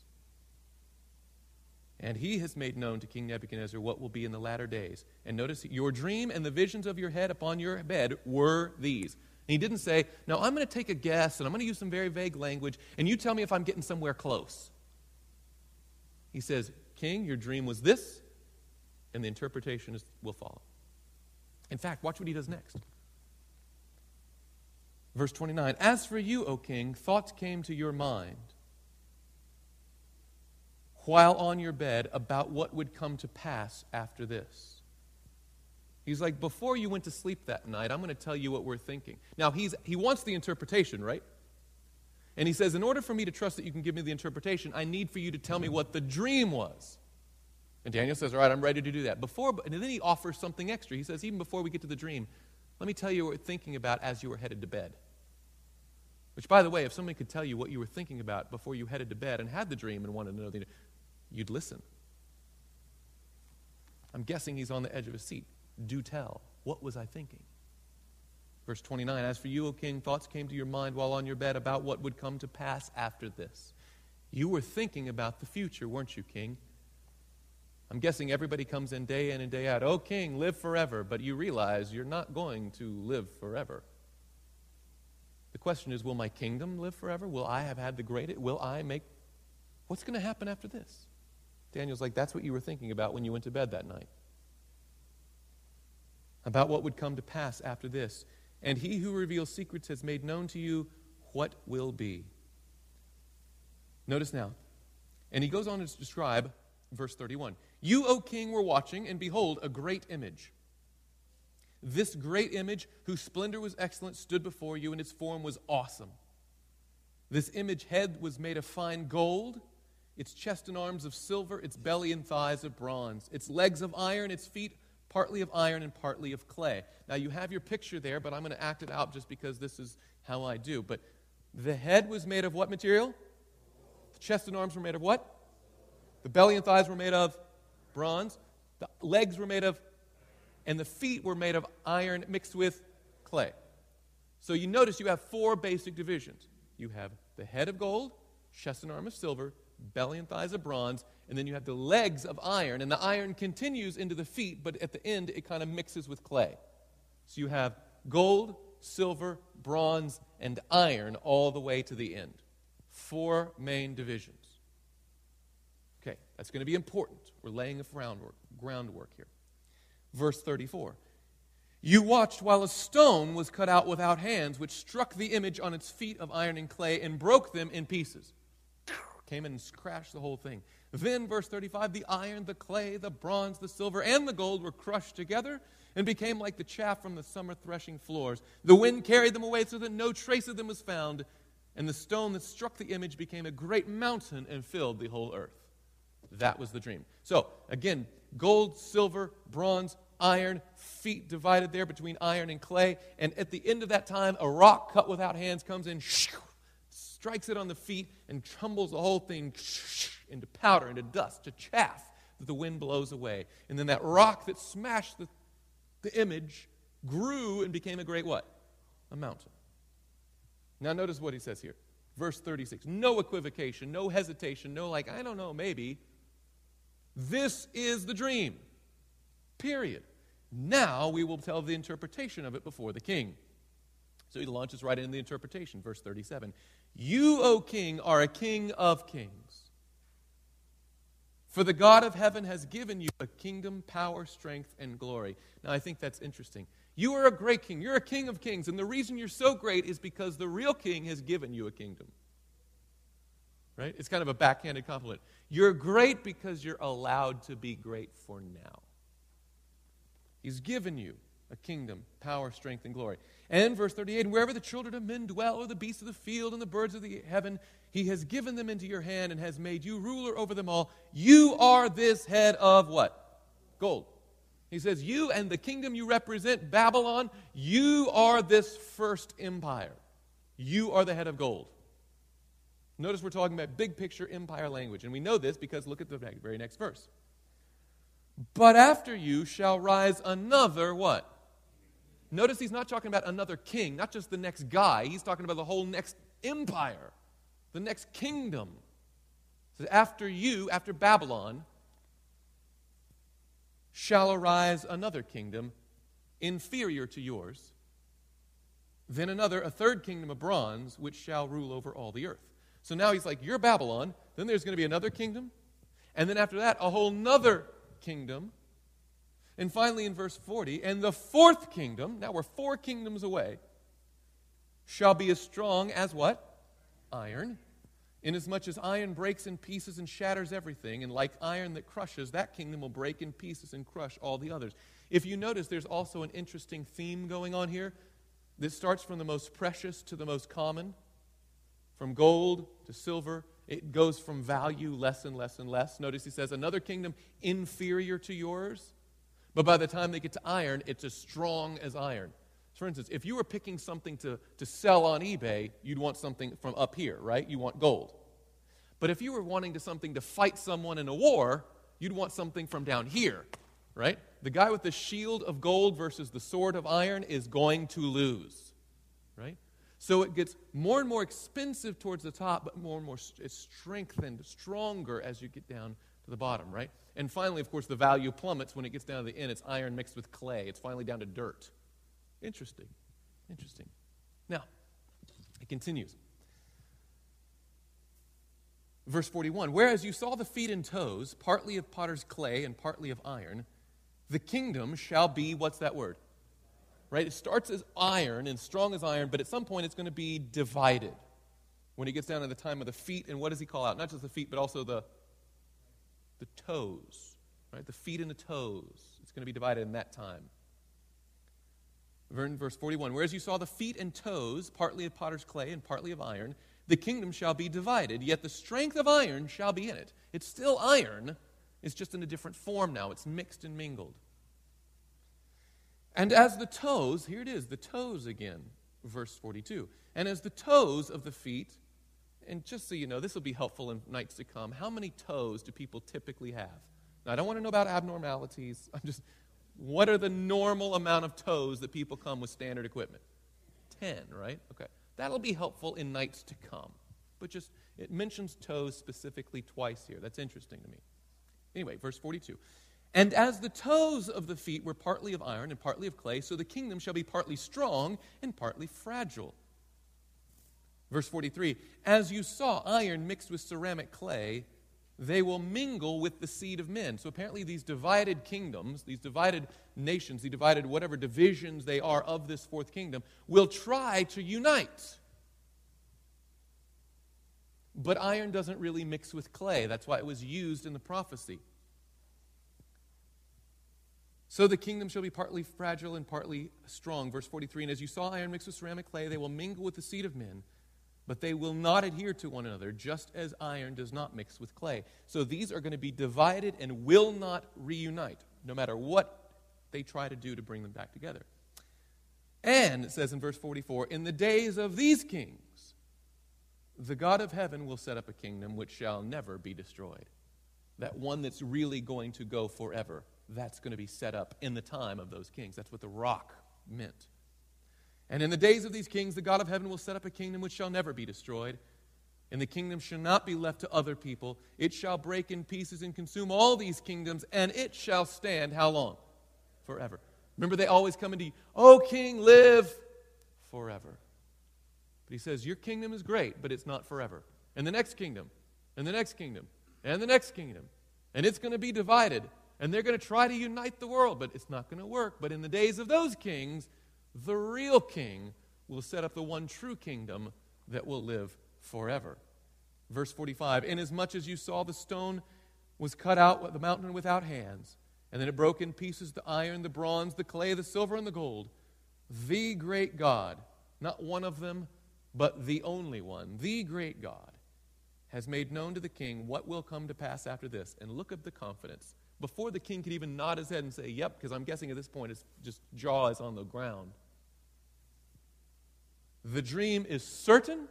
And he has made known to King Nebuchadnezzar what will be in the latter days. And notice your dream and the visions of your head upon your bed were these. And he didn't say, Now I'm going to take a guess and I'm going to use some very vague language, and you tell me if I'm getting somewhere close. He says, King, your dream was this, and the interpretation is, will follow. In fact, watch what he does next. Verse 29 As for you, O king, thoughts came to your mind. while on your bed about what would come to pass after this. He's like, before you went to sleep that night, I'm going to tell you what we're thinking. Now, he's, he wants the interpretation, right? And he says, in order for me to trust that you can give me the interpretation, I need for you to tell me what the dream was. And Daniel says, All right, I'm ready to do that. Before, and then he offers something extra. He says, Even before we get to the dream, let me tell you what we're thinking about as you were headed to bed. Which, by the way, if somebody could tell you what you were thinking about before you headed to bed and had the dream and wanted to know, the, you'd listen. I'm guessing he's on the edge of his seat. Do tell. What was I thinking? Verse 29 As for you, O king, thoughts came to your mind while on your bed about what would come to pass after this. You were thinking about the future, weren't you, king? I'm guessing everybody comes in day in and day out, oh, king, live forever, but you realize you're not going to live forever. The question is, will my kingdom live forever? Will I have had the greatest? Will I make. What's going to happen after this? Daniel's like, that's what you were thinking about when you went to bed that night. About what would come to pass after this. And he who reveals secrets has made known to you what will be. Notice now. And he goes on to describe verse 31. You, O king, were watching, and behold, a great image. This great image, whose splendor was excellent, stood before you, and its form was awesome. This image head was made of fine gold, its chest and arms of silver, its belly and thighs of bronze, its legs of iron, its feet partly of iron and partly of clay. Now you have your picture there, but I'm going to act it out just because this is how I do. But the head was made of what material? The chest and arms were made of what? The belly and thighs were made of bronze. The legs were made of, and the feet were made of iron mixed with clay. So you notice you have four basic divisions. You have the head of gold, chest and arm of silver, belly and thighs of bronze, and then you have the legs of iron. And the iron continues into the feet, but at the end it kind of mixes with clay. So you have gold, silver, bronze, and iron all the way to the end. Four main divisions. Okay, that's going to be important. We're laying a groundwork, groundwork here. Verse 34. You watched while a stone was cut out without hands, which struck the image on its feet of iron and clay and broke them in pieces. Came in and crashed the whole thing. Then, verse 35 the iron, the clay, the bronze, the silver, and the gold were crushed together and became like the chaff from the summer threshing floors. The wind carried them away so that no trace of them was found, and the stone that struck the image became a great mountain and filled the whole earth. That was the dream. So, again, gold, silver, bronze, iron, feet divided there between iron and clay. And at the end of that time, a rock cut without hands comes in, strikes it on the feet, and tumbles the whole thing into powder, into dust, to chaff that the wind blows away. And then that rock that smashed the, the image grew and became a great what? A mountain. Now, notice what he says here. Verse 36. No equivocation, no hesitation, no, like, I don't know, maybe. This is the dream. Period. Now we will tell the interpretation of it before the king. So he launches right into the interpretation, verse 37. You, O king, are a king of kings. For the God of heaven has given you a kingdom, power, strength, and glory. Now, I think that's interesting. You are a great king. You're a king of kings. And the reason you're so great is because the real king has given you a kingdom. Right? It's kind of a backhanded compliment. You're great because you're allowed to be great for now. He's given you a kingdom, power, strength, and glory. And verse 38 And wherever the children of men dwell, or the beasts of the field, and the birds of the heaven, he has given them into your hand and has made you ruler over them all. You are this head of what? Gold. He says, You and the kingdom you represent, Babylon, you are this first empire. You are the head of gold. Notice we're talking about big picture empire language. And we know this because look at the very next verse. But after you shall rise another what? Notice he's not talking about another king, not just the next guy. He's talking about the whole next empire, the next kingdom. So after you, after Babylon, shall arise another kingdom inferior to yours. Then another, a third kingdom of bronze, which shall rule over all the earth. So now he's like, You're Babylon. Then there's going to be another kingdom. And then after that, a whole nother kingdom. And finally, in verse 40, and the fourth kingdom, now we're four kingdoms away, shall be as strong as what? Iron. Inasmuch as iron breaks in pieces and shatters everything, and like iron that crushes, that kingdom will break in pieces and crush all the others. If you notice, there's also an interesting theme going on here. This starts from the most precious to the most common, from gold to silver. It goes from value less and less and less. Notice he says, another kingdom inferior to yours. But by the time they get to iron, it's as strong as iron. For instance, if you were picking something to, to sell on eBay, you'd want something from up here, right? You want gold. But if you were wanting to something to fight someone in a war, you'd want something from down here, right? The guy with the shield of gold versus the sword of iron is going to lose, right? So it gets more and more expensive towards the top, but more and more it's strengthened, stronger as you get down to the bottom, right? And finally, of course, the value plummets when it gets down to the end. It's iron mixed with clay. It's finally down to dirt. Interesting. Interesting. Now, it continues. Verse 41 Whereas you saw the feet and toes, partly of potter's clay and partly of iron, the kingdom shall be, what's that word? Right? It starts as iron and strong as iron, but at some point it's going to be divided. When he gets down to the time of the feet, and what does he call out? Not just the feet, but also the, the toes. Right? The feet and the toes. It's going to be divided in that time. Verse 41 Whereas you saw the feet and toes, partly of potter's clay and partly of iron, the kingdom shall be divided, yet the strength of iron shall be in it. It's still iron, it's just in a different form now. It's mixed and mingled. And as the toes, here it is, the toes again, verse 42. And as the toes of the feet, and just so you know, this will be helpful in nights to come. How many toes do people typically have? Now, I don't want to know about abnormalities. I'm just, what are the normal amount of toes that people come with standard equipment? 10, right? Okay. That'll be helpful in nights to come. But just, it mentions toes specifically twice here. That's interesting to me. Anyway, verse 42. And as the toes of the feet were partly of iron and partly of clay, so the kingdom shall be partly strong and partly fragile. Verse 43 As you saw iron mixed with ceramic clay, they will mingle with the seed of men. So apparently, these divided kingdoms, these divided nations, the divided whatever divisions they are of this fourth kingdom, will try to unite. But iron doesn't really mix with clay. That's why it was used in the prophecy. So the kingdom shall be partly fragile and partly strong. Verse 43 And as you saw iron mixed with ceramic clay, they will mingle with the seed of men but they will not adhere to one another, just as iron does not mix with clay. So these are going to be divided and will not reunite, no matter what they try to do to bring them back together. And it says in verse 44 In the days of these kings, the God of heaven will set up a kingdom which shall never be destroyed. That one that's really going to go forever, that's going to be set up in the time of those kings. That's what the rock meant. And in the days of these kings, the God of heaven will set up a kingdom which shall never be destroyed. And the kingdom shall not be left to other people. It shall break in pieces and consume all these kingdoms, and it shall stand how long? Forever. Remember, they always come into you, Oh, king, live forever. But he says, Your kingdom is great, but it's not forever. And the next kingdom, and the next kingdom, and the next kingdom. And it's going to be divided. And they're going to try to unite the world, but it's not going to work. But in the days of those kings, the real king will set up the one true kingdom that will live forever. Verse 45 Inasmuch as you saw the stone was cut out the mountain without hands, and then it broke in pieces the iron, the bronze, the clay, the silver, and the gold, the great God, not one of them, but the only one, the great God, has made known to the king what will come to pass after this. And look at the confidence. Before the king could even nod his head and say, Yep, because I'm guessing at this point his just jaw is on the ground. The dream is certain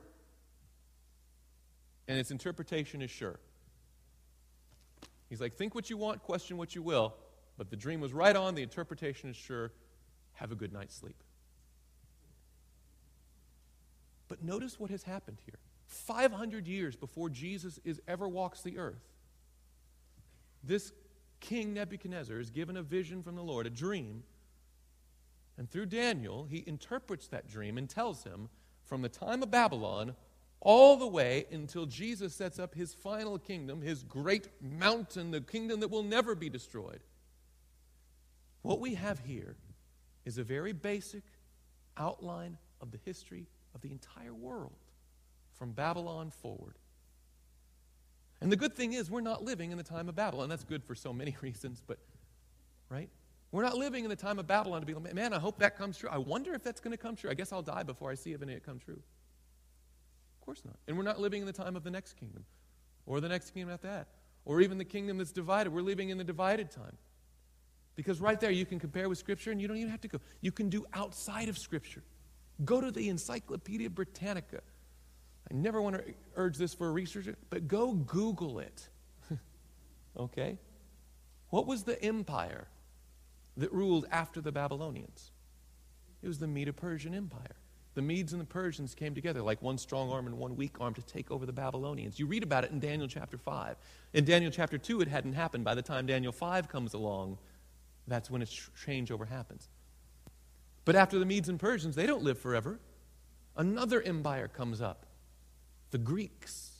and its interpretation is sure. He's like, think what you want, question what you will, but the dream was right on, the interpretation is sure. Have a good night's sleep. But notice what has happened here. 500 years before Jesus is ever walks the earth, this king Nebuchadnezzar is given a vision from the Lord, a dream and through Daniel, he interprets that dream and tells him from the time of Babylon all the way until Jesus sets up his final kingdom, his great mountain, the kingdom that will never be destroyed. What we have here is a very basic outline of the history of the entire world from Babylon forward. And the good thing is, we're not living in the time of Babylon. That's good for so many reasons, but, right? We're not living in the time of Babylon to be like, man, I hope that comes true. I wonder if that's going to come true. I guess I'll die before I see if it come true. Of course not. And we're not living in the time of the next kingdom or the next kingdom after that or even the kingdom that's divided. We're living in the divided time. Because right there, you can compare with Scripture and you don't even have to go. You can do outside of Scripture. Go to the Encyclopedia Britannica. I never want to urge this for a researcher, but go Google it. okay? What was the empire that ruled after the Babylonians? It was the Medo Persian Empire. The Medes and the Persians came together like one strong arm and one weak arm to take over the Babylonians. You read about it in Daniel chapter 5. In Daniel chapter 2, it hadn't happened. By the time Daniel 5 comes along, that's when a changeover happens. But after the Medes and Persians, they don't live forever. Another empire comes up the Greeks.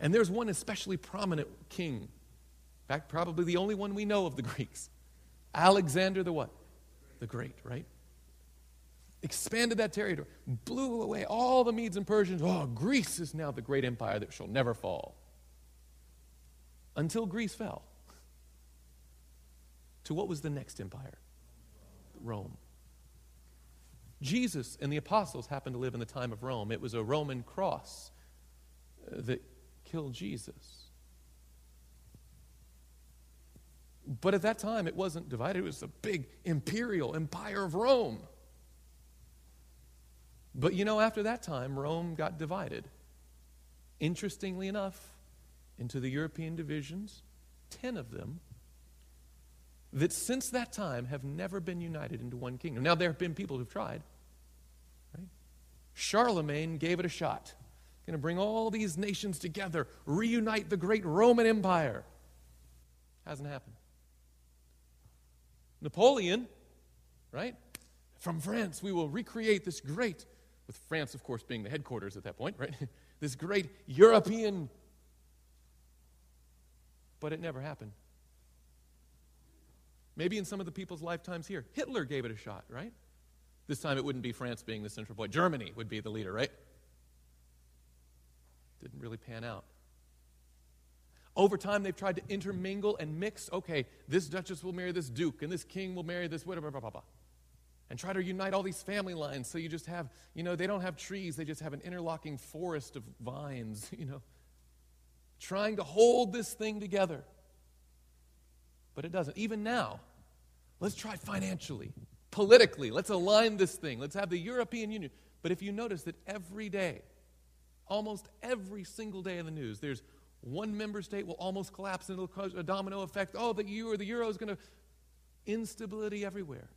And there's one especially prominent king. In fact, probably the only one we know of the Greeks. Alexander the what? The Great, right? Expanded that territory, blew away all the Medes and Persians. Oh, Greece is now the great empire that shall never fall. Until Greece fell. To what was the next empire? Rome. Jesus and the apostles happened to live in the time of Rome. It was a Roman cross uh, that killed Jesus. But at that time, it wasn't divided, it was the big imperial empire of Rome. But you know, after that time, Rome got divided. Interestingly enough, into the European divisions, 10 of them that since that time have never been united into one kingdom. Now, there have been people who've tried. Right? Charlemagne gave it a shot. Going to bring all these nations together, reunite the great Roman Empire. Hasn't happened. Napoleon, right? From France, we will recreate this great, with France, of course, being the headquarters at that point, right? this great European. But it never happened. Maybe in some of the people's lifetimes here. Hitler gave it a shot, right? This time it wouldn't be France being the central point. Germany would be the leader, right? Didn't really pan out. Over time, they've tried to intermingle and mix. Okay, this duchess will marry this duke, and this king will marry this whatever, blah, blah, blah. And try to unite all these family lines so you just have, you know, they don't have trees, they just have an interlocking forest of vines, you know, trying to hold this thing together. But it doesn't. Even now, Let's try financially, politically. Let's align this thing. Let's have the European Union. But if you notice that every day, almost every single day in the news, there's one member state will almost collapse and it'll cause a domino effect. Oh, the euro, the euro is going to instability everywhere.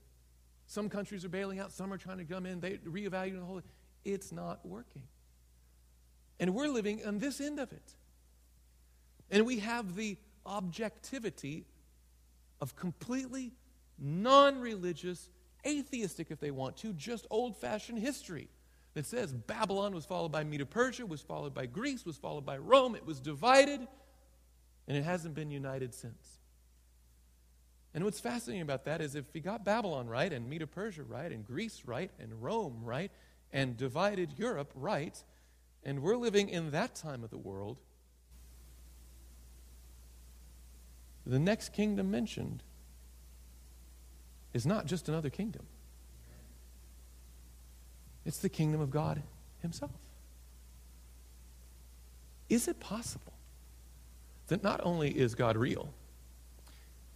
Some countries are bailing out, some are trying to come in, they reevaluate the whole it's not working. And we're living on this end of it. And we have the objectivity of completely non religious, atheistic if they want to, just old fashioned history that says Babylon was followed by Medo Persia, was followed by Greece, was followed by Rome. It was divided, and it hasn't been united since. And what's fascinating about that is if we got Babylon right, and Medo Persia right, and Greece right, and Rome right, and divided Europe right, and we're living in that time of the world, the next kingdom mentioned is not just another kingdom, it's the kingdom of God Himself. Is it possible that not only is God real,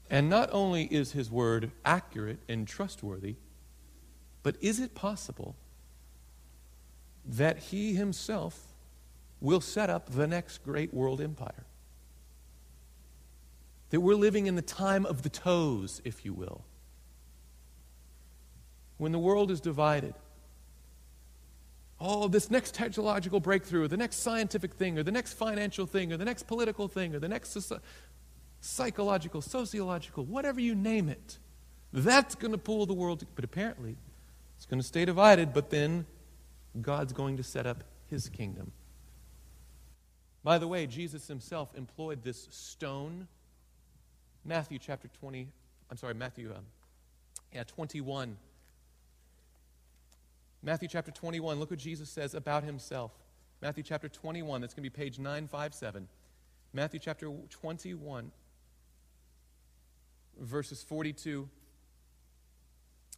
and not only is His word accurate and trustworthy, but is it possible that He Himself will set up the next great world empire? That we're living in the time of the toes, if you will when the world is divided. Oh, this next technological breakthrough, or the next scientific thing, or the next financial thing, or the next political thing, or the next psychological, sociological, whatever you name it, that's going to pull the world. Together. But apparently, it's going to stay divided, but then God's going to set up his kingdom. By the way, Jesus himself employed this stone. Matthew chapter 20, I'm sorry, Matthew um, yeah, 21 Matthew chapter 21, look what Jesus says about himself. Matthew chapter 21. That's going to be page 957. Matthew chapter 21, verses 42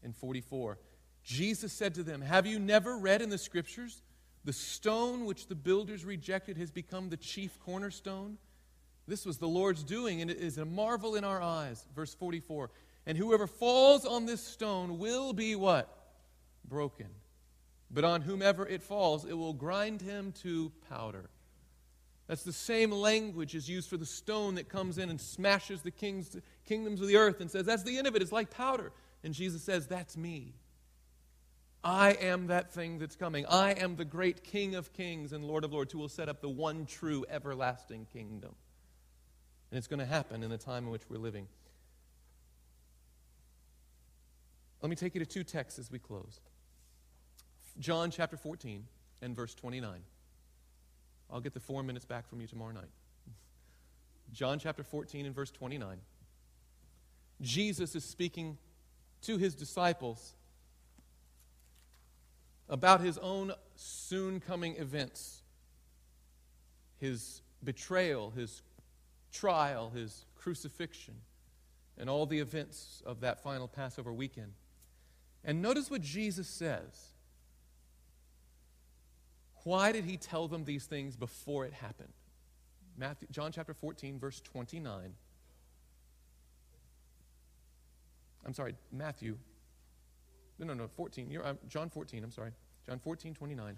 and 44. Jesus said to them, Have you never read in the scriptures? The stone which the builders rejected has become the chief cornerstone. This was the Lord's doing, and it is a marvel in our eyes. Verse 44 And whoever falls on this stone will be what? Broken. But on whomever it falls, it will grind him to powder. That's the same language as used for the stone that comes in and smashes the kings, kingdoms of the earth and says, That's the end of it. It's like powder. And Jesus says, That's me. I am that thing that's coming. I am the great King of kings and Lord of lords who will set up the one true everlasting kingdom. And it's going to happen in the time in which we're living. Let me take you to two texts as we close John chapter 14 and verse 29. I'll get the four minutes back from you tomorrow night. John chapter 14 and verse 29. Jesus is speaking to his disciples about his own soon coming events his betrayal, his trial, his crucifixion, and all the events of that final Passover weekend. And notice what Jesus says. Why did he tell them these things before it happened? Matthew, John chapter 14, verse 29. I'm sorry, Matthew. No, no, no, 14. You're, John 14, I'm sorry. John 14, 29.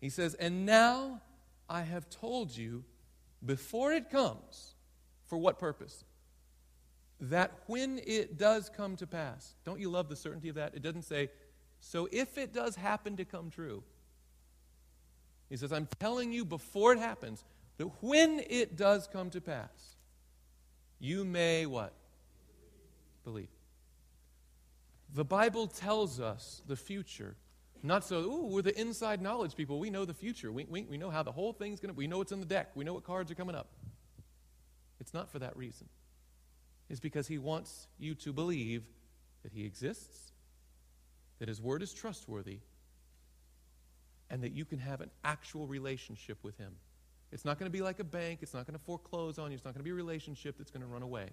He says, And now I have told you before it comes, for what purpose? That when it does come to pass, don't you love the certainty of that? It doesn't say, so if it does happen to come true. He says, I'm telling you before it happens that when it does come to pass, you may what? Believe. The Bible tells us the future. Not so, ooh, we're the inside knowledge people. We know the future. We, we, we know how the whole thing's going to, we know what's in the deck. We know what cards are coming up. It's not for that reason. It's because He wants you to believe that He exists, that His Word is trustworthy, and that you can have an actual relationship with Him. It's not going to be like a bank. It's not going to foreclose on you. It's not going to be a relationship that's going to run away.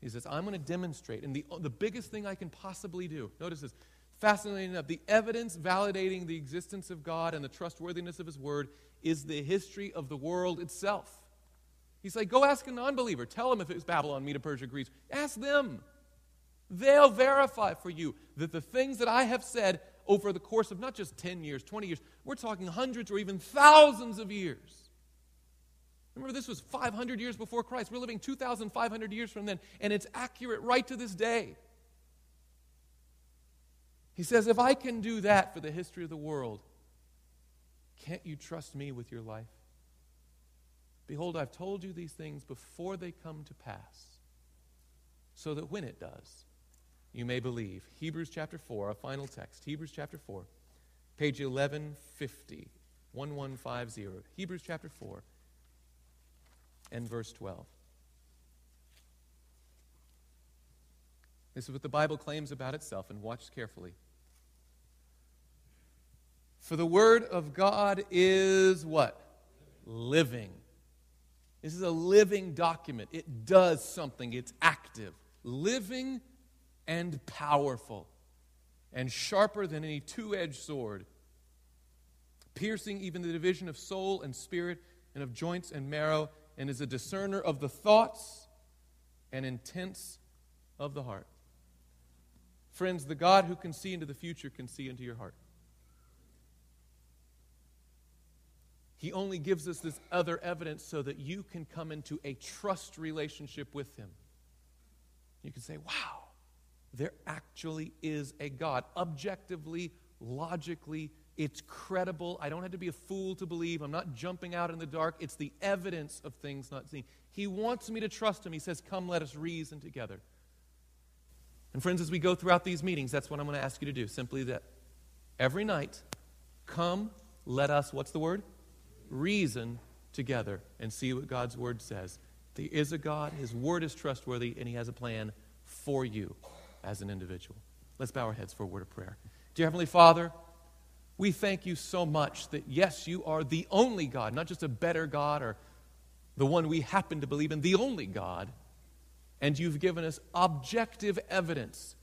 He says, I'm going to demonstrate. And the, the biggest thing I can possibly do, notice this, fascinating enough, the evidence validating the existence of God and the trustworthiness of His Word is the history of the world itself. He's like, go ask a non believer. Tell them if it was Babylon, Medo Persia, Greece. Ask them. They'll verify for you that the things that I have said over the course of not just 10 years, 20 years, we're talking hundreds or even thousands of years Remember, this was 500 years before Christ. We're living 2,500 years from then, and it's accurate right to this day. He says, If I can do that for the history of the world, can't you trust me with your life? Behold, I've told you these things before they come to pass, so that when it does, you may believe. Hebrews chapter 4, a final text. Hebrews chapter 4, page 1150, 1150. Hebrews chapter 4 and verse 12. This is what the Bible claims about itself, and watch carefully. For the Word of God is what? Living. This is a living document. It does something, it's active, living and powerful, and sharper than any two edged sword, piercing even the division of soul and spirit and of joints and marrow and is a discerner of the thoughts and intents of the heart. Friends, the God who can see into the future can see into your heart. He only gives us this other evidence so that you can come into a trust relationship with Him. You can say, wow, there actually is a God. Objectively, logically, it's credible. I don't have to be a fool to believe. I'm not jumping out in the dark. It's the evidence of things not seen. He wants me to trust him. He says, Come, let us reason together. And, friends, as we go throughout these meetings, that's what I'm going to ask you to do. Simply that every night, come, let us, what's the word? Reason together and see what God's word says. There is a God, his word is trustworthy, and he has a plan for you as an individual. Let's bow our heads for a word of prayer. Dear Heavenly Father, We thank you so much that, yes, you are the only God, not just a better God or the one we happen to believe in, the only God. And you've given us objective evidence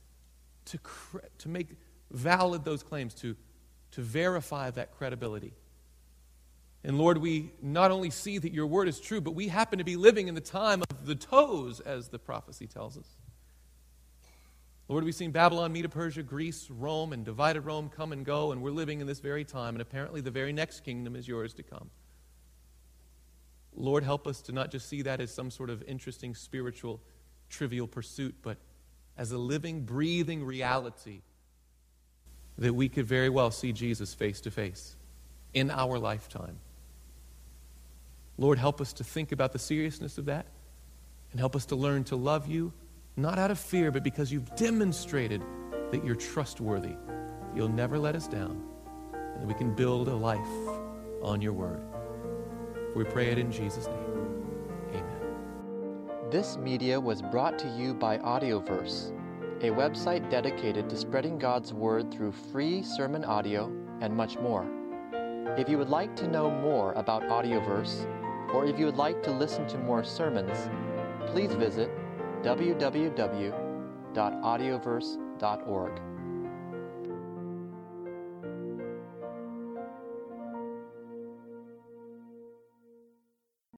to, cre- to make valid those claims, to, to verify that credibility. And Lord, we not only see that your word is true, but we happen to be living in the time of the toes, as the prophecy tells us. Lord, we've seen Babylon, Medo Persia, Greece, Rome, and divided Rome come and go, and we're living in this very time, and apparently the very next kingdom is yours to come. Lord, help us to not just see that as some sort of interesting spiritual, trivial pursuit, but as a living, breathing reality that we could very well see Jesus face to face in our lifetime. Lord, help us to think about the seriousness of that and help us to learn to love you, not out of fear, but because you've demonstrated that you're trustworthy. You'll never let us down, and we can build a life on your word. We pray it in Jesus' name. Amen. This media was brought to you by Audioverse, a website dedicated to spreading God's Word through free sermon audio and much more. If you would like to know more about Audioverse, or if you would like to listen to more sermons, please visit www.audioverse.org.